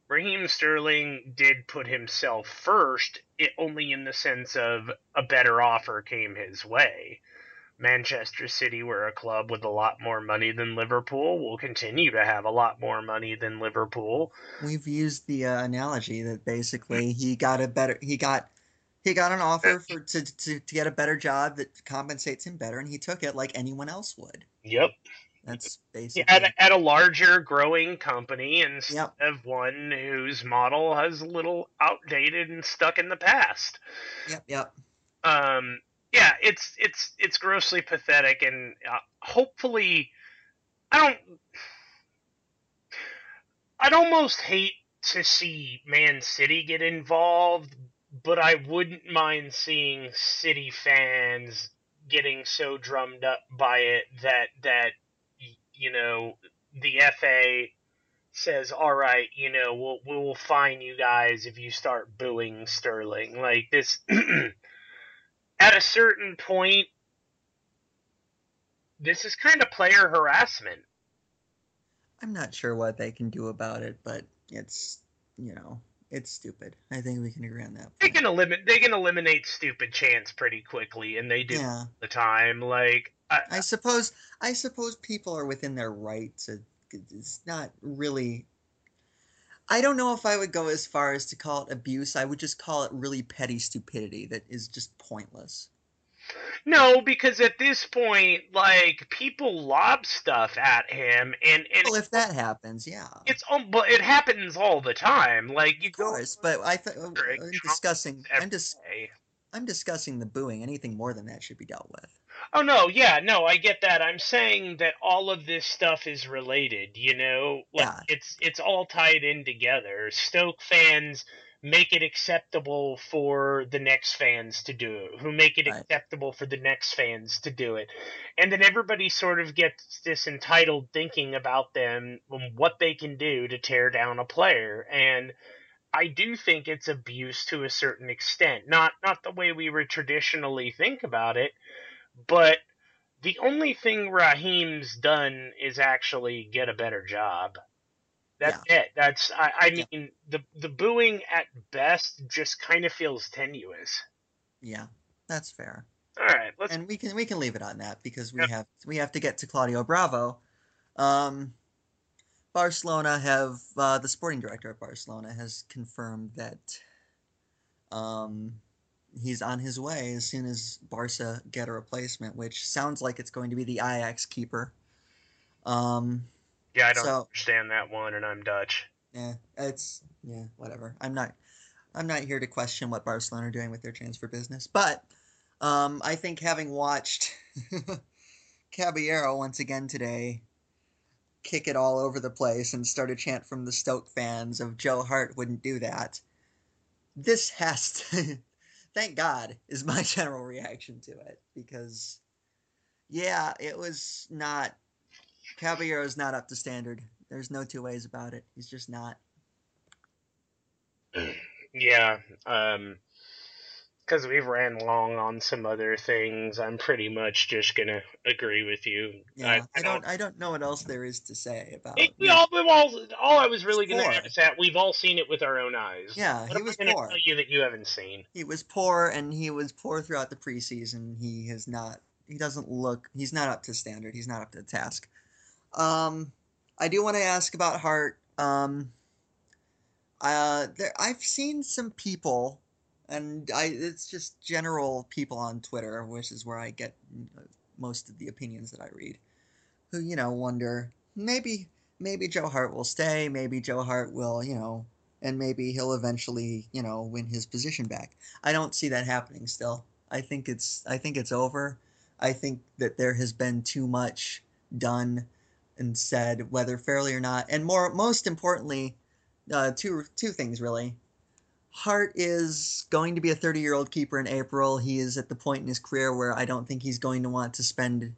Raheem Sterling did put himself first, it, only in the sense of a better offer came his way. Manchester City were a club with a lot more money than Liverpool. Will continue to have a lot more money than Liverpool. We've used the uh, analogy that basically he got a better he got he got an offer for to, to to get a better job that compensates him better, and he took it like anyone else would. Yep. That's basically at, a- at a larger growing company instead Yep. of one whose model has a little outdated and stuck in the past. yep yep. um yeah it's it's it's grossly pathetic and uh, hopefully i don't i'd almost hate to see man city get involved but i wouldn't mind seeing city fans getting so drummed up by it that that you know the fa says all right you know we'll we'll fine you guys if you start booing sterling. Like this at a certain point, this is kind of player harassment. I'm not sure what they can do about it, but it's you know it's stupid. I think we can agree on that. They can eliminate they can eliminate stupid chants pretty quickly, and they do Yeah, the time. Like, I, I suppose I suppose people are within their right to. It's not really. I don't know if I would go as far as to call it abuse. I would just call it really petty stupidity that is just pointless. no, because at this point, like people lob stuff at him, and and Well, if that happens, yeah, it's um, but it happens all the time. Like you of go course. But I th- I'm discussing. I'm just. day. I'm discussing the booing. Anything more than that should be dealt with. Oh no, yeah, no, I get that. I'm saying that all of this stuff is related, you know? Like Yeah. it's it's all tied in together. Stoke fans make it acceptable for the next fans to do it, who make it Right. acceptable for the next fans to do it. And then everybody sort of gets this entitled thinking about them and what they can do to tear down a player. And I do think it's abuse to a certain extent. Not not the way we would traditionally think about it, but the only thing Raheem's done is actually get a better job. That's it. That's I, I Yeah. mean the the booing at best just kind of feels tenuous. Yeah, that's fair. All right, let's and we can we can leave it on that because we have we have to get to Claudio Bravo. Um, Barcelona have uh, the sporting director of Barcelona has confirmed that um, he's on his way as soon as Barca get a replacement, which sounds like it's going to be the Ajax keeper. Um, yeah, I don't so- understand that one, and I'm Dutch. yeah, it's yeah, whatever. I'm not I'm not here to question what Barcelona are doing with their transfer business, but um, I think having watched Caballero once again today kick it all over the place and start a chant from the Stoke fans of Joe Hart wouldn't do that. This has to thank God is my general reaction to it because yeah, it was not Caballero's not up to standard. There's no two ways about it. He's just not. Yeah, um, because we've ran long on some other things. I'm pretty much just gonna agree with you. Yeah, I, don't. I don't know what else there is to say about. It- we all, we've all, all I was really going to poor. add is that we've all seen it with our own eyes. Yeah, what he was I gonna poor. tell you that you haven't seen? He was poor, and he was poor throughout the preseason. He has not. He doesn't look. He's not up to standard. He's not up to the task. Um, I do want to ask about Hart. Um, uh, there, I've seen some people, and I it's just general people on Twitter, which is where I get uh, most of the opinions that I read, who you know wonder maybe maybe Joe Hart will stay, maybe Joe Hart will you know and maybe he'll eventually, you know, win his position back. I don't see that happening still. I think it's I think it's over. I think that there has been too much done and said, whether fairly or not, and more most importantly, uh, two two things really. Hart is going to be a 30 year old keeper in April. He is at the point in his career where I don't think he's going to want to spend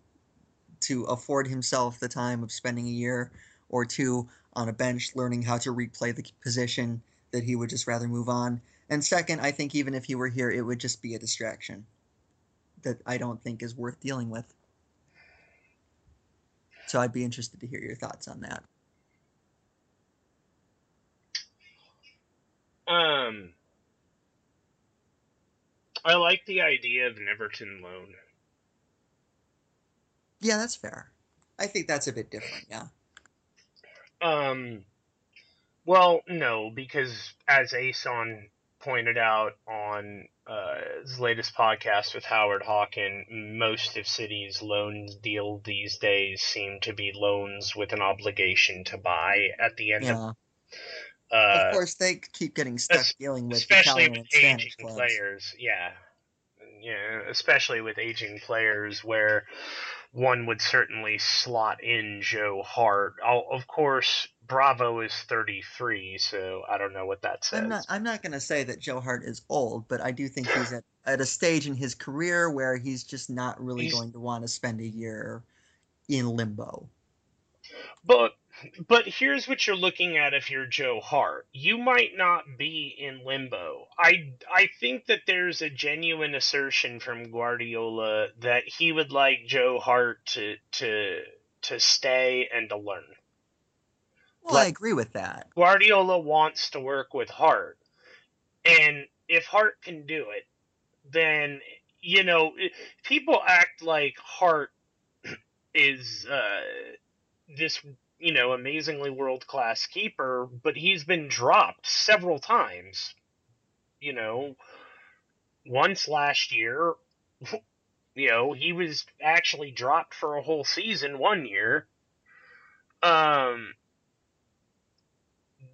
to afford himself the time of spending a year or two on a bench learning how to replay the position that he would just rather move on. And second, I think even if he were here, it would just be a distraction that I don't think is worth dealing with. So I'd be interested to hear your thoughts on that. Um, I like the idea of an Everton loan. Yeah, that's fair. I think that's a bit different. Yeah. Um, well, no, because as Ason pointed out on uh, his latest podcast with Howard Hockin, most of City's loan deal these days seem to be loans with an obligation to buy at the end of Yeah. of. Uh, of course, they keep getting stuck dealing with especially with aging clubs. players. Yeah, yeah, especially with aging players, where one would certainly slot in Joe Hart. I'll, of course, Bravo is thirty three, so I don't know what that says. I'm not. I'm not going to say that Joe Hart is old, but I do think he's at, at a stage in his career where he's just not really He's- going to want to spend a year in limbo. But but here's what you're looking at if you're Joe Hart. You might not be in limbo. I I think that there's a genuine assertion from Guardiola that he would like Joe Hart to to to stay and to learn. Well, I agree with that. Guardiola wants to work with Hart. And if Hart can do it, then you know, people act like Hart is uh, this, you know, amazingly world class keeper, but he's been dropped several times. You know, once last year, you know, he was actually dropped for a whole season one year. Um,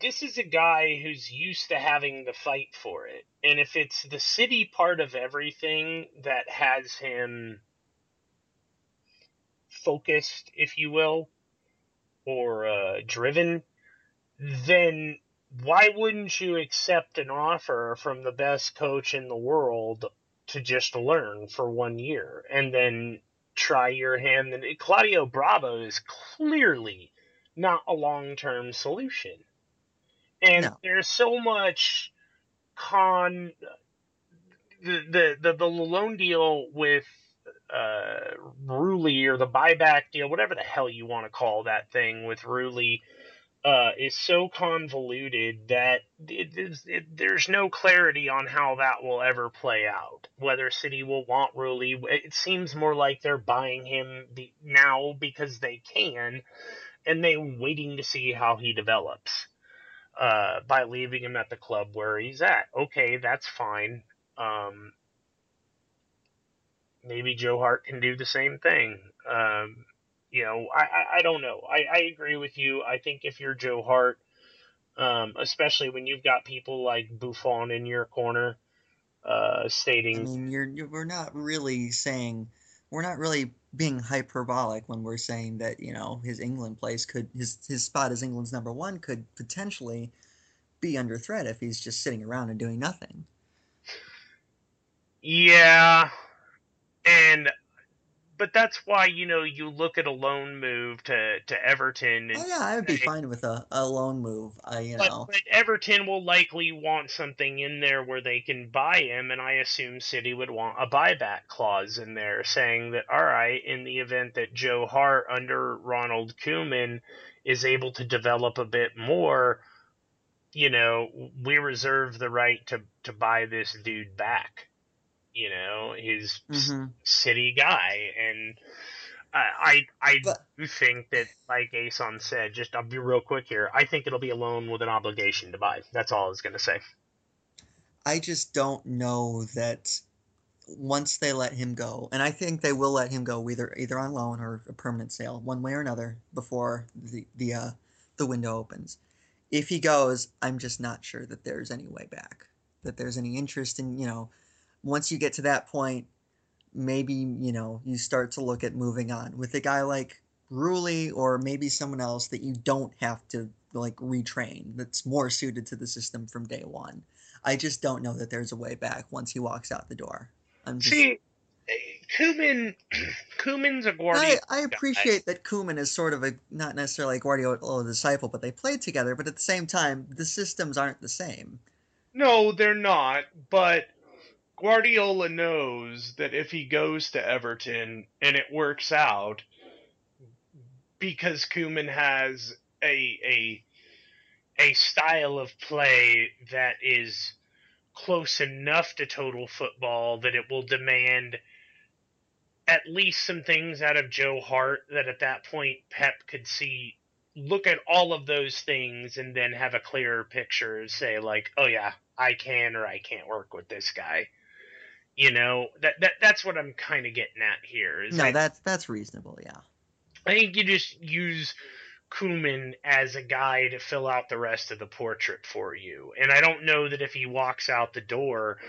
this is a guy who's used to having the fight for it. And if it's the city part of everything that has him focused, if you will, or uh, driven, then why wouldn't you accept an offer from the best coach in the world to just learn for one year and then try your hand? And Claudio Bravo is clearly not a long term solution. And No. there's so much con the the the, the loan deal with uh Rulli or the buyback deal, whatever the hell you want to call that thing with Rulli, uh, is so convoluted that it, is- it, there's no clarity on how that will ever play out. Whether City will want Rulli, it seems more like they're buying him now because they can, and they're waiting to see how he develops uh, by leaving him at the club where he's at. Okay, that's fine. Um, maybe Joe Hart can do the same thing. Um, you know, I, I, I don't know. I, I agree with you. I think if you're Joe Hart, um, especially when you've got people like Buffon in your corner, uh, I mean, you're, you're we're not really saying we're not really being hyperbolic when we're saying that you know his England place could his his spot as England's number one could potentially be under threat if he's just sitting around and doing nothing. Yeah, and but that's why you know you look at a loan move to to Everton and Oh yeah, I would be say- fine with a, a loan move. I you But, know but Everton will likely want something in there where they can buy him, and I assume City would want a buyback clause in there saying that, all right, in the event that Joe Hart under Ronald Koeman is able to develop a bit more, you know, we reserve the right to, to buy this dude back. You know, his mhm. city guy, and I I, I But- do think that, like Ason said, just I'll be real quick here. I think it'll be a loan with an obligation to buy. That's all I was gonna say. I just don't know that once they let him go, and I think they will let him go either either on loan or a permanent sale, one way or another, before the the uh, the window opens. if he goes, I'm just not sure that there's any way back. That there's any interest in, you know, once you get to that point, maybe, you know, you start to look at moving on with a guy like Rulli or maybe someone else that you don't have to like retrain that's more suited to the system from day one. I just don't know that there's a way back once he walks out the door. I'm just, See, Koeman, Koeman's a Guardiola. I, I appreciate that Koeman is sort of a not necessarily a Guardiola disciple, but they played together. But at the same time, the systems aren't the same. No, they're not. But Guardiola knows that if he goes to Everton and it works out, because Koeman has a a a style of play that is close enough to total football that it will demand at least some things out of Joe Hart that at that point Pep could see. Look at all of those things and then have a clearer picture say like oh yeah I can or I can't work with this guy you know that, that that's what I'm kind of getting at here no I, that's that's reasonable yeah I think you just use Koeman as a guy to fill out the rest of the portrait for you. And I don't know that if he walks out the door,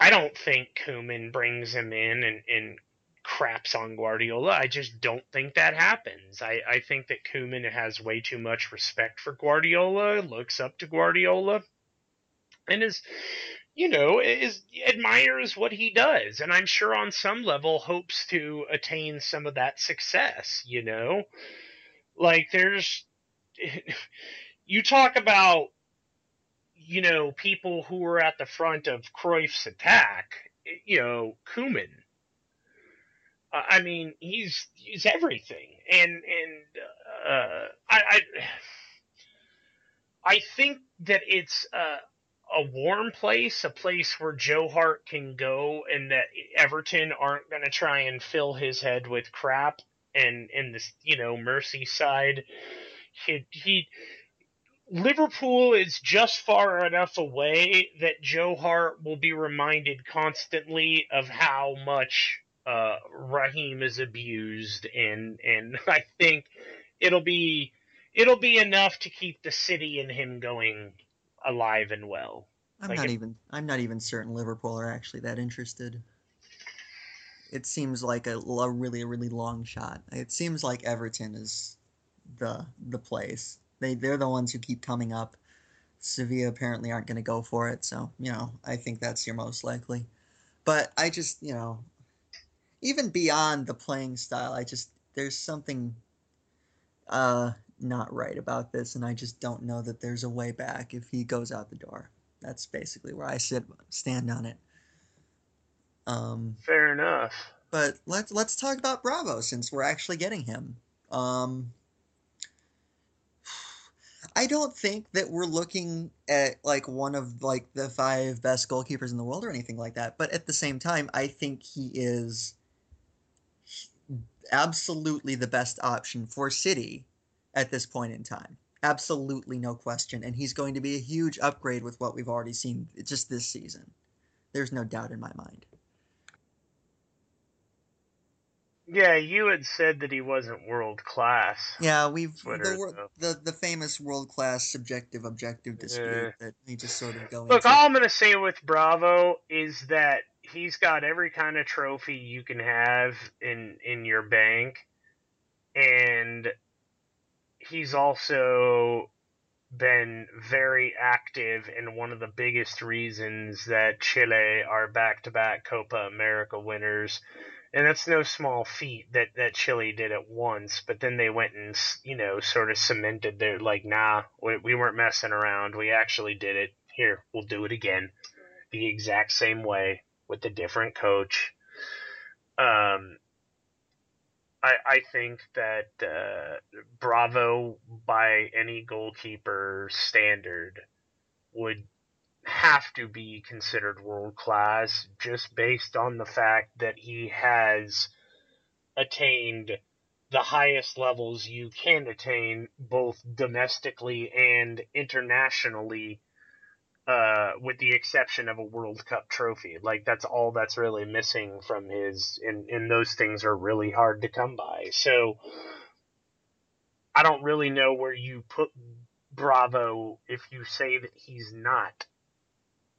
I don't think Koeman brings him in and, and craps on Guardiola. I just don't think that happens. I, I think that Koeman has way too much respect for Guardiola, looks up to Guardiola, and is, you know, is admires what he does, and I'm sure on some level hopes to attain some of that success. You know, like there's you talk about you know people who were at the front of Cruyff's attack. You know, Koeman. Uh, I mean, he's he's everything, and and uh, I, I I think that it's uh, a warm place, a place where Joe Hart can go, and that Everton aren't going to try and fill his head with crap and in this you know Merseyside. He, he Liverpool is just far enough away that Joe Hart will be reminded constantly of how much uh, Raheem is abused, and and I think it'll be it'll be enough to keep the city and him going alive and well. I'm like not it, even I'm not even certain Liverpool are actually that interested it seems like a, a really really long shot. It seems like Everton is the the place. They they're the ones who keep coming up. Sevilla apparently aren't going to go for it, so you know I think that's your most likely. But I just you know, even beyond the playing style, I just there's something uh not right about this, and I just don't know that there's a way back if he goes out the door. That's basically where I sit stand on it. Um, Fair enough. But let's let's talk about Bravo since we're actually getting him. Um, I don't think that we're looking at like one of like the five best goalkeepers in the world or anything like that. But at the same time, I think he is absolutely the best option for City at this point in time. Absolutely no question. And he's going to be a huge upgrade with what we've already seen just this season. There's no doubt in my mind. Yeah, you had said that he wasn't world class. Yeah, we've Twitter, the, the the famous world class subjective objective dispute that we just sort of go. Look, into. all I'm gonna say with Bravo is that he's got every kind of trophy you can have in in your bank, and he's also been very active in one of the biggest reasons that Chile are back to back Copa America winners and that's no small feat that that Chile did it once, but then they went and you know sort of cemented their like, nah, we, we weren't messing around. We actually did it. Here, we'll do it again, the exact same way with a different coach. Um, I I think that uh, Bravo by any goalkeeper standard would have to be considered world class just based on the fact that he has attained the highest levels you can attain both domestically and internationally uh, with the exception of a World Cup trophy. Like that's all that's really missing from his and, and those things are really hard to come by. So I don't really know where you put Bravo if you say that he's not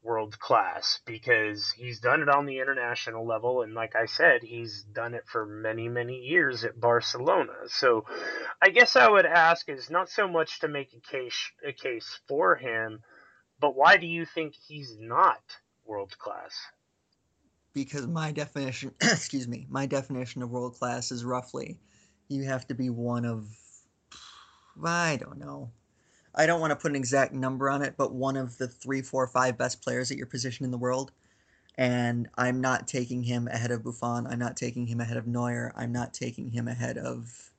world class because he's done it on the international level and like I said he's done it for many many years at Barcelona so I guess I would ask is not so much to make a case a case for him but why do you think he's not world class because my definition excuse me my definition of world class is roughly you have to be one of I don't know I don't want to put an exact number on it, but one of the three, four, five best players at your position in the world. And I'm not taking him ahead of Buffon. I'm not taking him ahead of Neuer. I'm not taking him ahead of.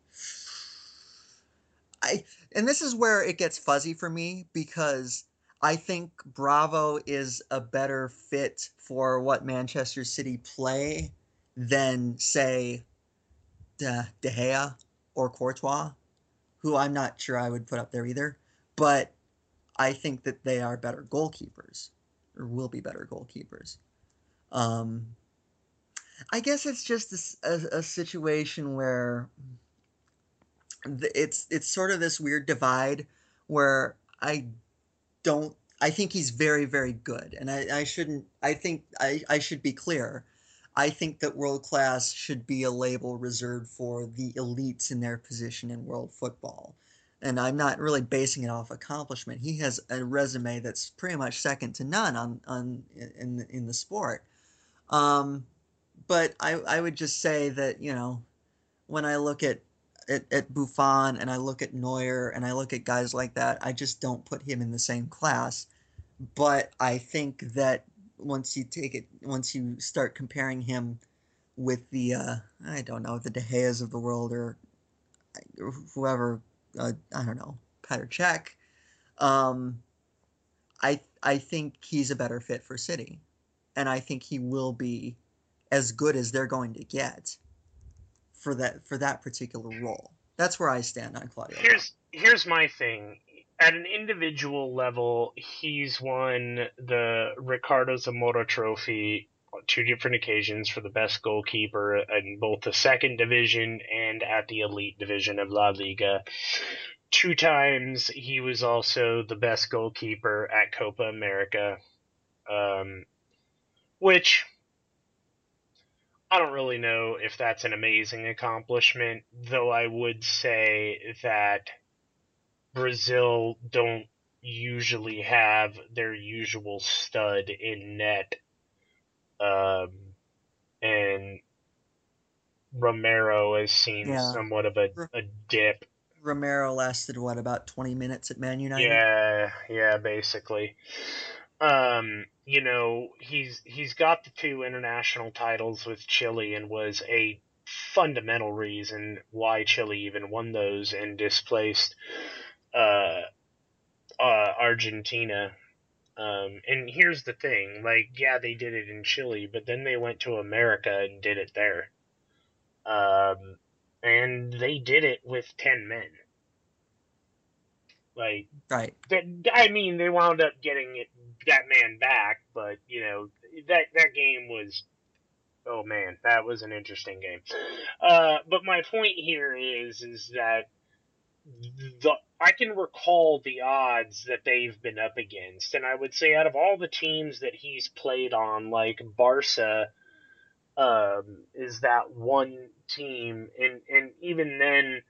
I and this is where it gets fuzzy for me because I think Bravo is a better fit for what Manchester City play than say De, De Gea or Courtois, who I'm not sure I would put up there either but I think that they are better goalkeepers or will be better goalkeepers. Um, I guess it's just a, a, a situation where it's it's sort of this weird divide where I don't I think he's very very good and I, I shouldn't I think I, I should be clear I think that world class should be a label reserved for the elites in their position in world football and I'm not really basing it off accomplishment. He has a resume that's pretty much second to none on on in in the sport. Um, but I I would just say that you know when I look at, at at Buffon and I look at Neuer and I look at guys like that, I just don't put him in the same class. But I think that once you take it, once you start comparing him with the uh, I don't know the De Geas of the world or whoever uh, I don't know, Petr Cech. Um, I I think he's a better fit for City, and I think he will be as good as they're going to get for that for that particular role. That's where I stand on Claudio. Here's here's my thing. At an individual level, he's won the Ricardo Zamora Trophy on two different occasions for the best goalkeeper in both the second division and at the elite division of La Liga. Two times he was also the best goalkeeper at Copa America, um, which I don't really know if that's an amazing accomplishment, though I would say that Brazil don't usually have their usual stud in net um, and Romero has seen yeah. somewhat of a, a dip. Romero lasted what about twenty minutes at Man United? Yeah, yeah, basically. Um, you know, he's he's got the two international titles with Chile and was a fundamental reason why Chile even won those and displaced uh, uh, Argentina um, and here's the thing, like, yeah, they did it in Chile, but then they went to America and did it there. Um, and they did it with 10 men. Like, right. That, I mean, they wound up getting it, that man back, but, you know, that, that game was, oh man, that was an interesting game. Uh, but my point here is, is that the I can recall the odds that they've been up against, and I would say out of all the teams that he's played on, like Barca, um, is that one team, and and even then,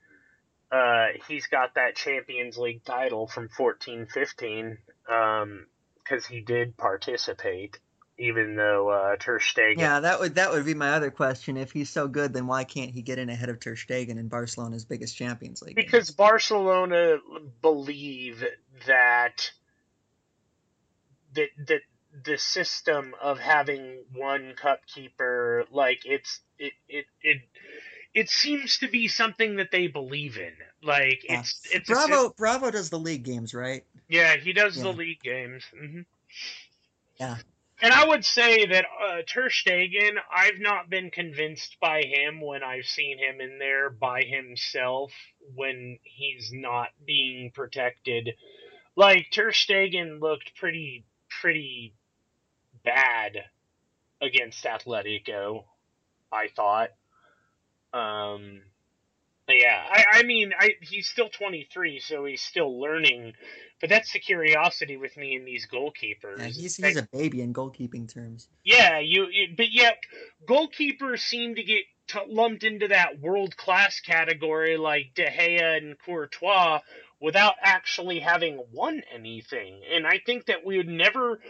uh, he's got that Champions League title from fourteen fifteen, um, because he did participate even though uh, Ter Stegen. Yeah, that would that would be my other question. If he's so good, then why can't he get in ahead of Ter Stegen in Barcelona's biggest Champions League? Because games? Barcelona believe that that that the system of having one cup keeper, like it's it it it. It seems to be something that they believe in. Like yeah. it's it's Bravo. A, Bravo does the league games, right? Yeah, he does yeah. the league games. Mm-hmm. Yeah, and I would say that uh, Ter Stegen, I've not been convinced by him when I've seen him in there by himself when he's not being protected. Like Ter Stegen looked pretty pretty bad against Atletico, I thought. Um, Yeah, I, I mean, I he's still 23, so he's still learning. But that's the curiosity with me in these goalkeepers. Yeah, he's he's a baby in goalkeeping terms. yeah, you. It, but yet, goalkeepers seem to get t- lumped into that world class category, like De Gea and Courtois, without actually having won anything. And I think that we would never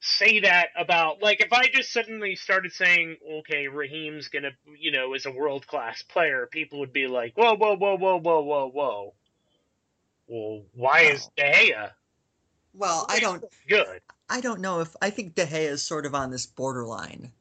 say that about like if I just suddenly started saying, okay, Raheem's gonna, you know, is a world class player, people would be like, whoa, whoa, whoa, whoa, whoa, whoa, whoa. Well, why is De Gea Well, I don't good? I don't know if I think De Gea is sort of on this borderline,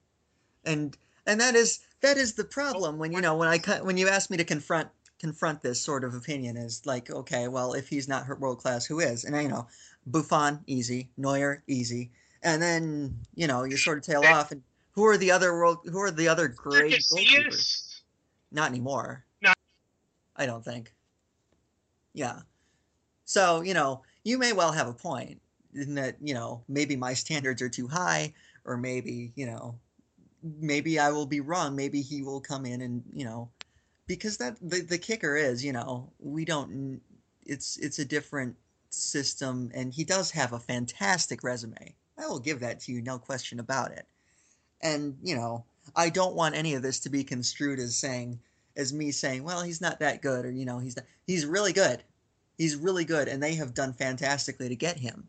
and and that is that is the problem when you know when I when you ask me to confront confront this sort of opinion is like okay well if he's not world class who is? And I you know Buffon easy. Neuer easy and then you know you sort of tail off and who are the other world who are the other great goalkeepers? not anymore. No. I don't think. Yeah. So you know you may well have a point in that you know maybe my standards are too high or maybe you know maybe i will be wrong. Maybe he will come in and you know because that the, the kicker is you know we don't it's it's a different system and he does have a fantastic resume i will give that to you no question about it. And you know i don't want any of this to be construed as saying as me saying well he's not that good or you know he's not, he's really good. He's really good and they have done fantastically to get him.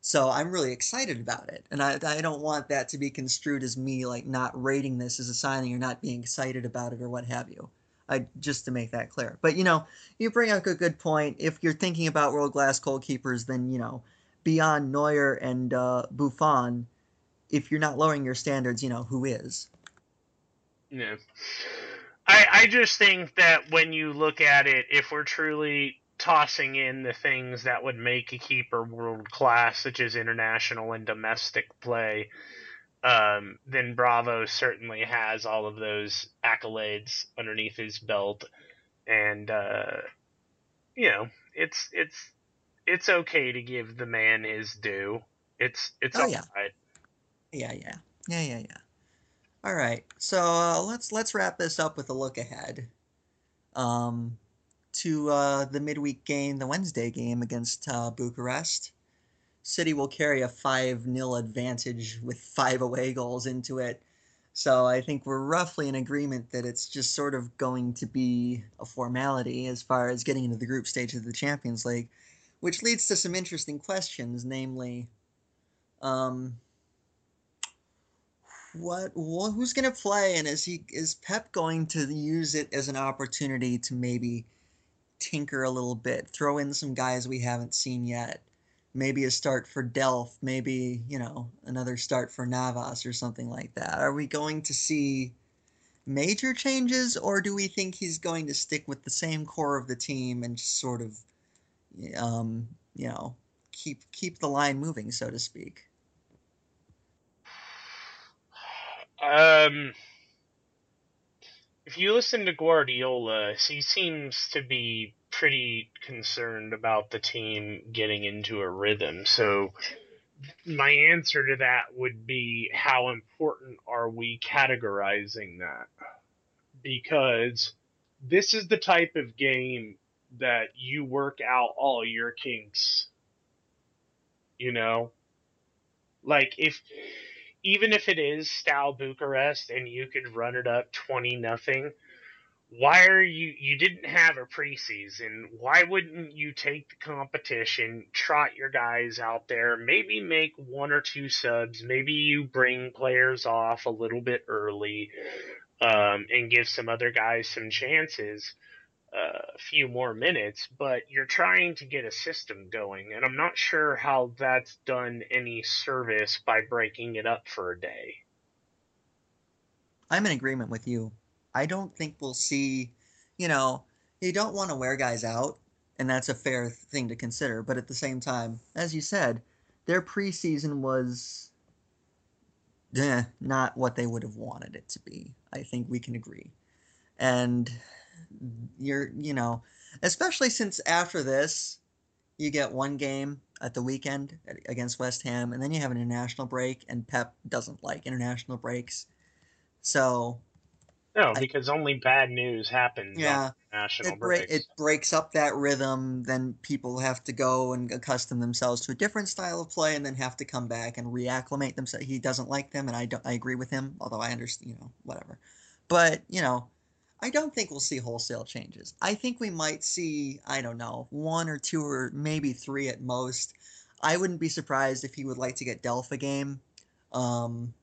So i'm really excited about it. And i, I don't want that to be construed as me like not rating this as a signing or not being excited about it or what have you. I, just to make that clear. But you know you bring up a good point. If you're thinking about world class goalkeepers then you know beyond neuer and uh, buffon if you're not lowering your standards you know who is No. I, I just think that when you look at it, if we're truly tossing in the things that would make a keeper world class, such as international and domestic play, um, then Bravo certainly has all of those accolades underneath his belt, and uh, you know it's it's it's okay to give the man his due. It's it's Oh, all yeah. right. Yeah, yeah, yeah, yeah, yeah. All right, so uh, let's let's wrap this up with a look ahead, um, to uh, the midweek game, the Wednesday game against uh, Bucharest. City will carry a five 0 advantage with five away goals into it, so I think we're roughly in agreement that it's just sort of going to be a formality as far as getting into the group stage of the Champions League, which leads to some interesting questions, namely. Um, what, wh- who's going to play and is he is Pep going to use it as an opportunity to maybe tinker a little bit, throw in some guys we haven't seen yet. Maybe a start for Delph, maybe, you know, another start for Navas or something like that. Are we going to see major changes or do we think he's going to stick with the same core of the team and just sort of um, you know, keep keep the line moving so to speak? Um, if you listen to Guardiola, he seems to be pretty concerned about the team getting into a rhythm. So, my answer to that would be how important are we categorizing that? Because this is the type of game that you work out all your kinks. You know? Like, if even if it is Steaua Bucharest and you could run it up 20 nothing, why are you you didn't have a preseason? Why wouldn't you take the competition, trot your guys out there, maybe make one or two subs, maybe you bring players off a little bit early um, and give some other guys some chances a few more minutes, but you're trying to get a system going, and I'm not sure how that's done any service by breaking it up for a day. I'm in agreement with you. I don't think we'll see, you know, you don't want to wear guys out, and that's a fair thing to consider. But at the same time, as you said, their preseason was eh, not what they would have wanted it to be. I think we can agree. And you're, you know, especially since after this, you get one game at the weekend against West Ham, and then you have an international break, and Pep doesn't like international breaks. So No, I- because only bad news happens. yeah, international it, break, breaks. it breaks up that rhythm. Then people have to go and accustom themselves to a different style of play, and then have to come back and reacclimate themselves. He doesn't like them, and I don't. I agree with him. Although I understand, you know, whatever. But you know, I don't think we'll see wholesale changes. I think we might see, I don't know, one or two or maybe three at most. I wouldn't be surprised if he would like to get Delph a game. Um,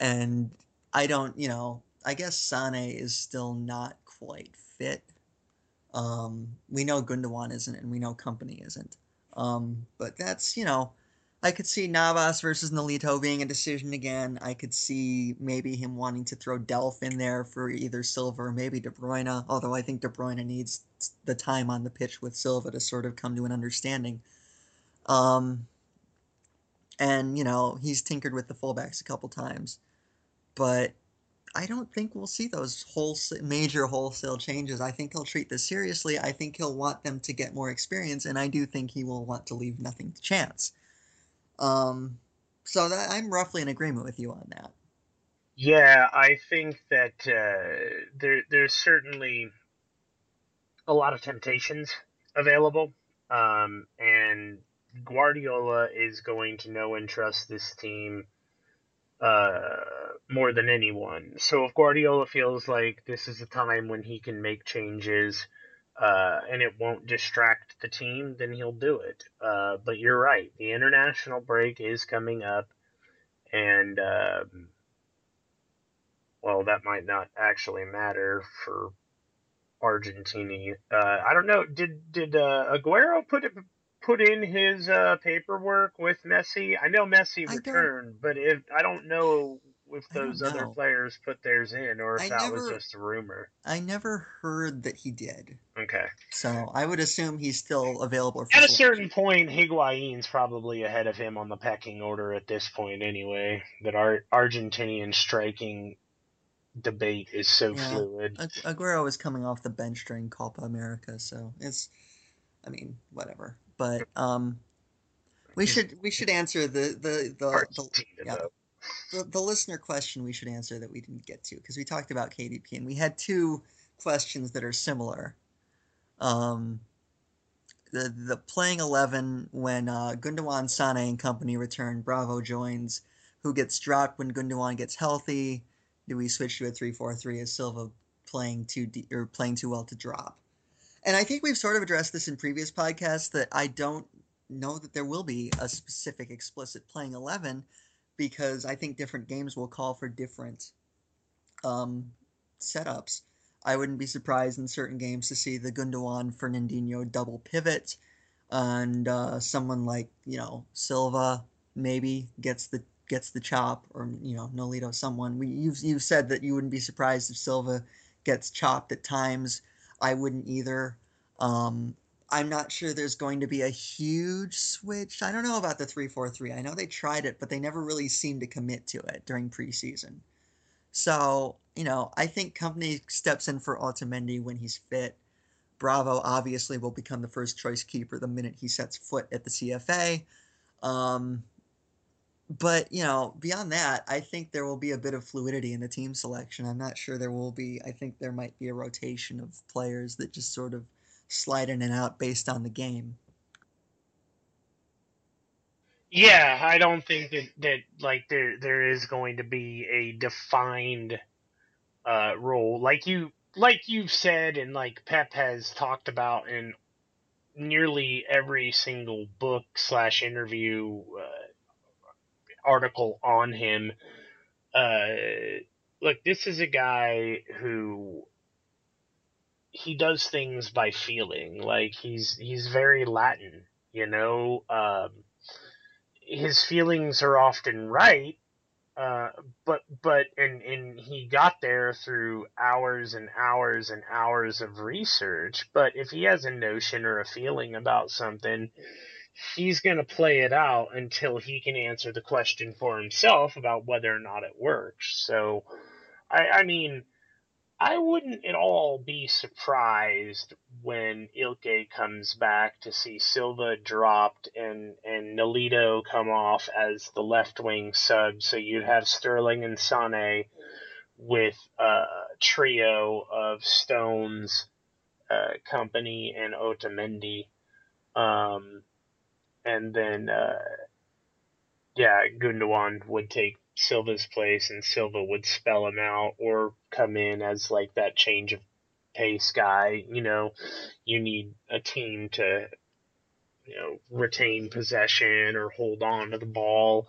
and I don't, you know, I guess Sane is still not quite fit. Um, we know Gundogan isn't, and we know Kompany isn't. Um, but that's, you know, I could see Navas versus Nolito being a decision again. I could see maybe him wanting to throw Delph in there for either Silva or maybe De Bruyne, although I think De Bruyne needs the time on the pitch with Silva to sort of come to an understanding. Um, and, you know, he's tinkered with the fullbacks a couple times. But I don't think we'll see those whole major wholesale changes. I think he'll treat this seriously. I think he'll want them to get more experience, and I do think he will want to leave nothing to chance. Um, so that I'm roughly in agreement with you on that. Yeah, I think that uh, there there's certainly a lot of temptations available, um, and Guardiola is going to know and trust this team uh, more than anyone. So if Guardiola feels like this is a time when he can make changes uh, and it won't distract the team, then he'll do it. Uh, but you're right, the international break is coming up, and um, well, that might not actually matter for Argentina. Uh, I don't know. Did did uh, Aguero put it put in his uh, paperwork with Messi? I know Messi returned, but if I don't know if those other players put theirs in or if I that never, was just a rumor. I never heard that he did. Okay. So I would assume he's still available. at a certain point, Higuain's probably ahead of him on the pecking order at this point, anyway. That our Argentinian striking debate is so yeah. fluid. Aguero was coming off the bench during Copa America, so it's, I mean, whatever. But um, we should we should answer the the the, the yeah, the, the listener question we should answer that we didn't get to because we talked about KDB and we had two questions that are similar. Um, the the playing eleven when uh, Gundogan, Sane, and Kompany return. Bravo joins. Who gets dropped when Gundogan gets healthy? Do we switch to a three four three? Is Silva playing too de- or playing too well to drop? And I think we've sort of addressed this in previous podcasts that I don't know that there will be a specific explicit playing eleven because I think different games will call for different um, setups. I wouldn't be surprised in certain games to see the Gundogan Fernandinho double pivot, and uh, someone like you know Silva maybe gets the gets the chop, or you know Nolito, someone. We, you've you've said that you wouldn't be surprised if Silva gets chopped at times. I wouldn't either. Um, I'm not sure there's going to be a huge switch. I don't know about the 343. I know they tried it, but they never really seemed to commit to it during preseason. So, you know, I think Kompany steps in for Otamendi when he's fit. Bravo obviously will become the first choice keeper the minute he sets foot at the CFA. Um, but, you know, beyond that, I think there will be a bit of fluidity in the team selection. I'm not sure there will be. I think there might be a rotation of players that just sort of – slide in and out based on the game. Yeah, I don't think that, that like there there is going to be a defined uh, role like you like you've said and like Pep has talked about in nearly every single book slash interview uh, article on him. Uh, look, this is a guy who he does things by feeling. Like he's he's very Latin, you know. Um, his feelings are often right, uh, but but and and he got there through hours and hours and hours of research. But if he has a notion or a feeling about something, he's going to play it out until he can answer the question for himself about whether or not it works. So, I I mean I wouldn't at all be surprised when Ilkay comes back to see Silva dropped and, and Nolito come off as the left wing sub. So you'd have Sterling and Sane with a trio of Stones, uh, Kompany, and Otamendi. Um, and then, uh, yeah, Gundogan would take Silva's place, and Silva would spell him out or come in as like that change of pace guy. You know, you need a team to, you know, retain possession or hold on to the ball.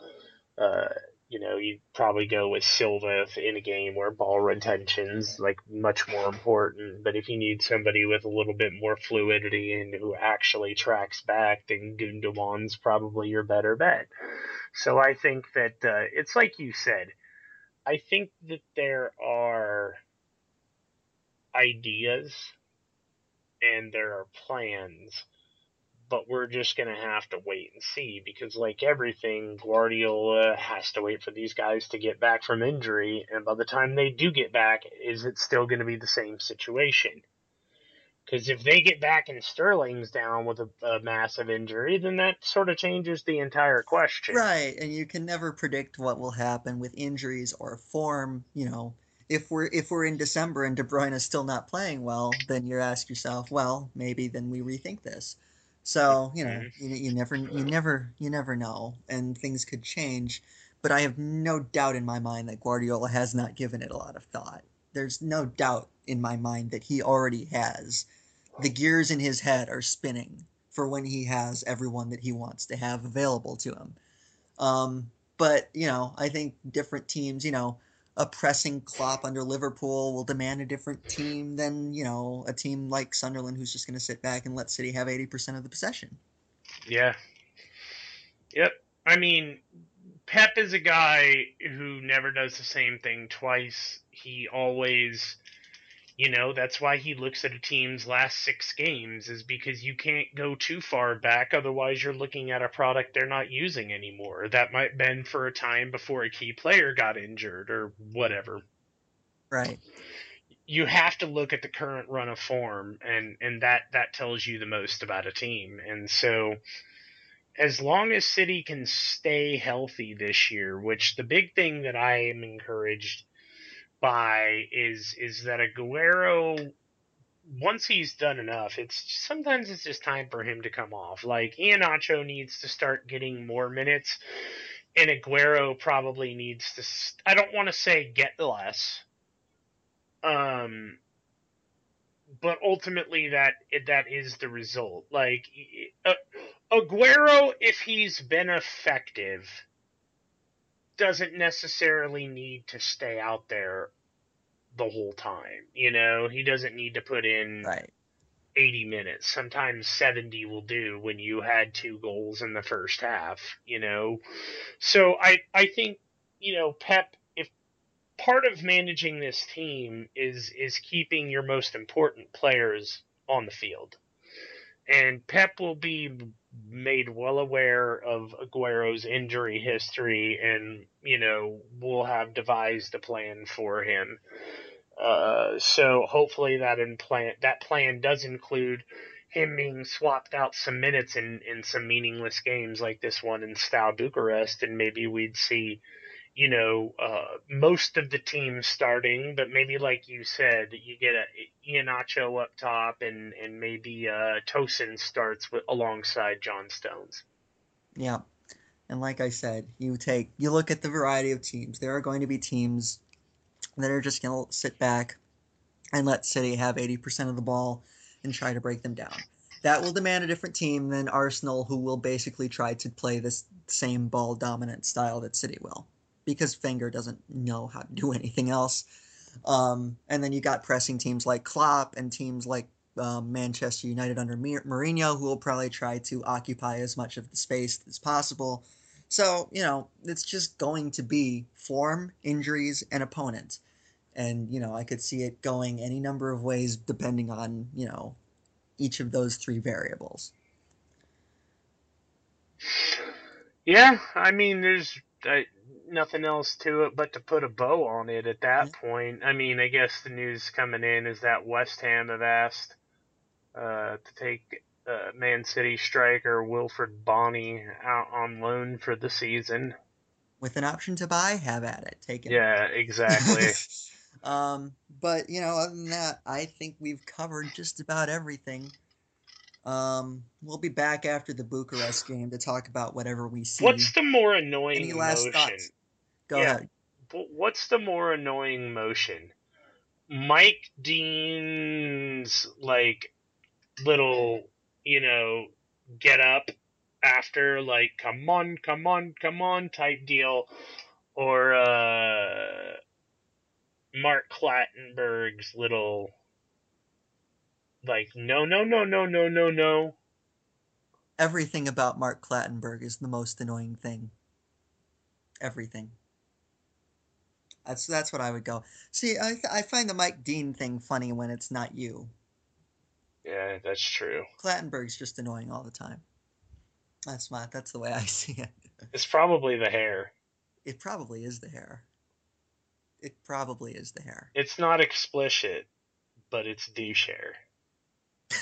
Uh, you know, you probably go with Silva in a game where ball retention's like much more important. But if you need somebody with a little bit more fluidity and who actually tracks back, then Gundogan's probably your better bet. So I think that uh, it's like you said. I think that there are ideas and there are plans but we're just going to have to wait and see because, like everything, Guardiola has to wait for these guys to get back from injury. And by the time they do get back, is it still going to be the same situation? Because if they get back and Sterling's down with a, a, massive injury, then that sort of changes the entire question. Right, and you can never predict what will happen with injuries or form. You know, if we're if we're in December and De Bruyne is still not playing well, then you ask yourself, well, maybe then we rethink this. So you know, mm-hmm. you, you never, you never, you never know, and things could change. But I have no doubt in my mind that Guardiola has not given it a lot of thought. There's no doubt in my mind that he already has the gears in his head are spinning for when he has everyone that he wants to have available to him. Um, but you know, I think different teams, you know, a pressing Klopp under Liverpool will demand a different team than you know a team like Sunderland, who's just going to sit back and let City have eighty percent of the possession. Yeah. Yep. I mean, Pep is a guy who never does the same thing twice. He always you know, that's why he looks at a team's last six games, is because you can't go too far back. Otherwise, you're looking at a product they're not using anymore. That might have been for a time before a key player got injured or whatever. Right. You have to look at the current run of form, and, and that, that tells you the most about a team. And so, as long as City can stay healthy this year, which the big thing that I am encouraged by is is that Aguero once he's done enough, it's sometimes it's just time for him to come off. Like Iheanacho needs to start getting more minutes, and Aguero probably needs to. I don't want to say get less, um, but ultimately that that is the result. Like uh, Aguero, if he's been effective doesn't necessarily need to stay out there the whole time. You know, he doesn't need to put in right. 80 minutes. Sometimes 70 will do when you had two goals in the first half, you know. So I I think, you know, Pep if part of managing this team is is keeping your most important players on the field. And Pep will be made well aware of Aguero's injury history and, you know, will have devised a plan for him. Uh, so hopefully that in plan, that plan does include him being swapped out some minutes in, in some meaningless games like this one in Steaua Bucharest, and maybe we'd see you know, uh, most of the team starting, but maybe like you said, you get a Iheanacho up top, and and maybe uh, Tosin starts with, alongside John Stones. Yeah, and like I said, you take you look at the variety of teams. There are going to be teams that are just going to sit back and let City have eighty percent of the ball and try to break them down. That will demand a different team than Arsenal, who will basically try to play this same ball dominant style that City will because Wenger doesn't know how to do anything else. Um, and then you got pressing teams like Klopp and teams like um, Manchester United under Mourinho, who will probably try to occupy as much of the space as possible. So, you know, it's just going to be form, injuries, and opponent. And, you know, I could see it going any number of ways depending on, you know, each of those three variables. Yeah, I mean, there's I, nothing else to it but to put a bow on it at that mm-hmm. point. I mean, I guess the news coming in is that West Ham have asked uh, to take uh, Man City striker Wilfried Bony out on loan for the season. With an option to buy, have at it. Take it. Yeah, exactly. Um, but you know, other than that, I think we've covered just about everything. Um, we'll be back after the Bucharest game to talk about whatever we see. What's the more annoying Any last motion? thoughts? Go yeah. ahead. What's the more annoying motion? Mike Dean's like little, you know, get up after like come on, come on, come on type deal or uh Mark Clattenburg's little like no no no no no no no Everything about Mark Clattenburg is the most annoying thing. Everything. That's that's what I would go. See, I I find the Mike Dean thing funny when it's not you. Yeah, that's true. Clattenburg's just annoying all the time. That's my that's the way I see it. It's probably the hair. It probably is the hair. It probably is the hair. It's not explicit, but it's douche hair.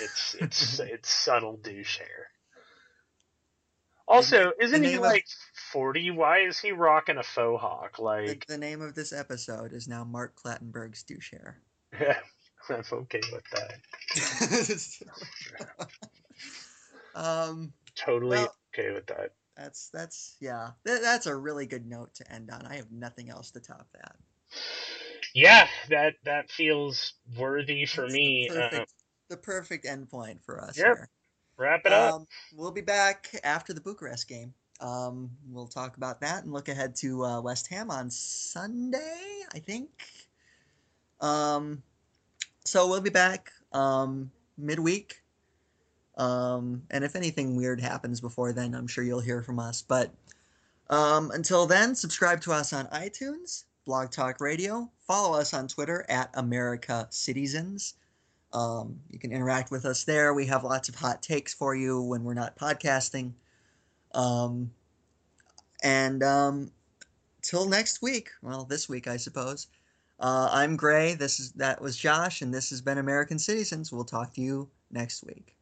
It's it's it's subtle douche hair. Also, isn't he name of- like forty? Why is he rocking a faux hawk? The, Like, the name of this episode is now Mark Clattenburg's douche hair. Yeah, I'm okay with that. um, Totally Well- okay with that. that's that's yeah. Th- that's a really good note to end on. I have nothing else to top that. Yeah, that that feels worthy for It's me. Perfect, the perfect endpoint for us Yep. here. wrap it up. Um, we'll be back after the Bucharest game. Um, we'll talk about that and look ahead to uh, West Ham on Sunday, I think. Um, so we'll be back um, midweek. Um, and if anything weird happens before then, I'm sure you'll hear from us. But um, until then, subscribe to us on iTunes, Blog Talk Radio. Follow us on Twitter at America Cityzens. Um, you can interact with us there. We have lots of hot takes for you when we're not podcasting. Um, and um, till next week, well, this week, I suppose. Uh, I'm Grey. This is that was Josh, and this has been American Cityzens. We'll talk to you next week.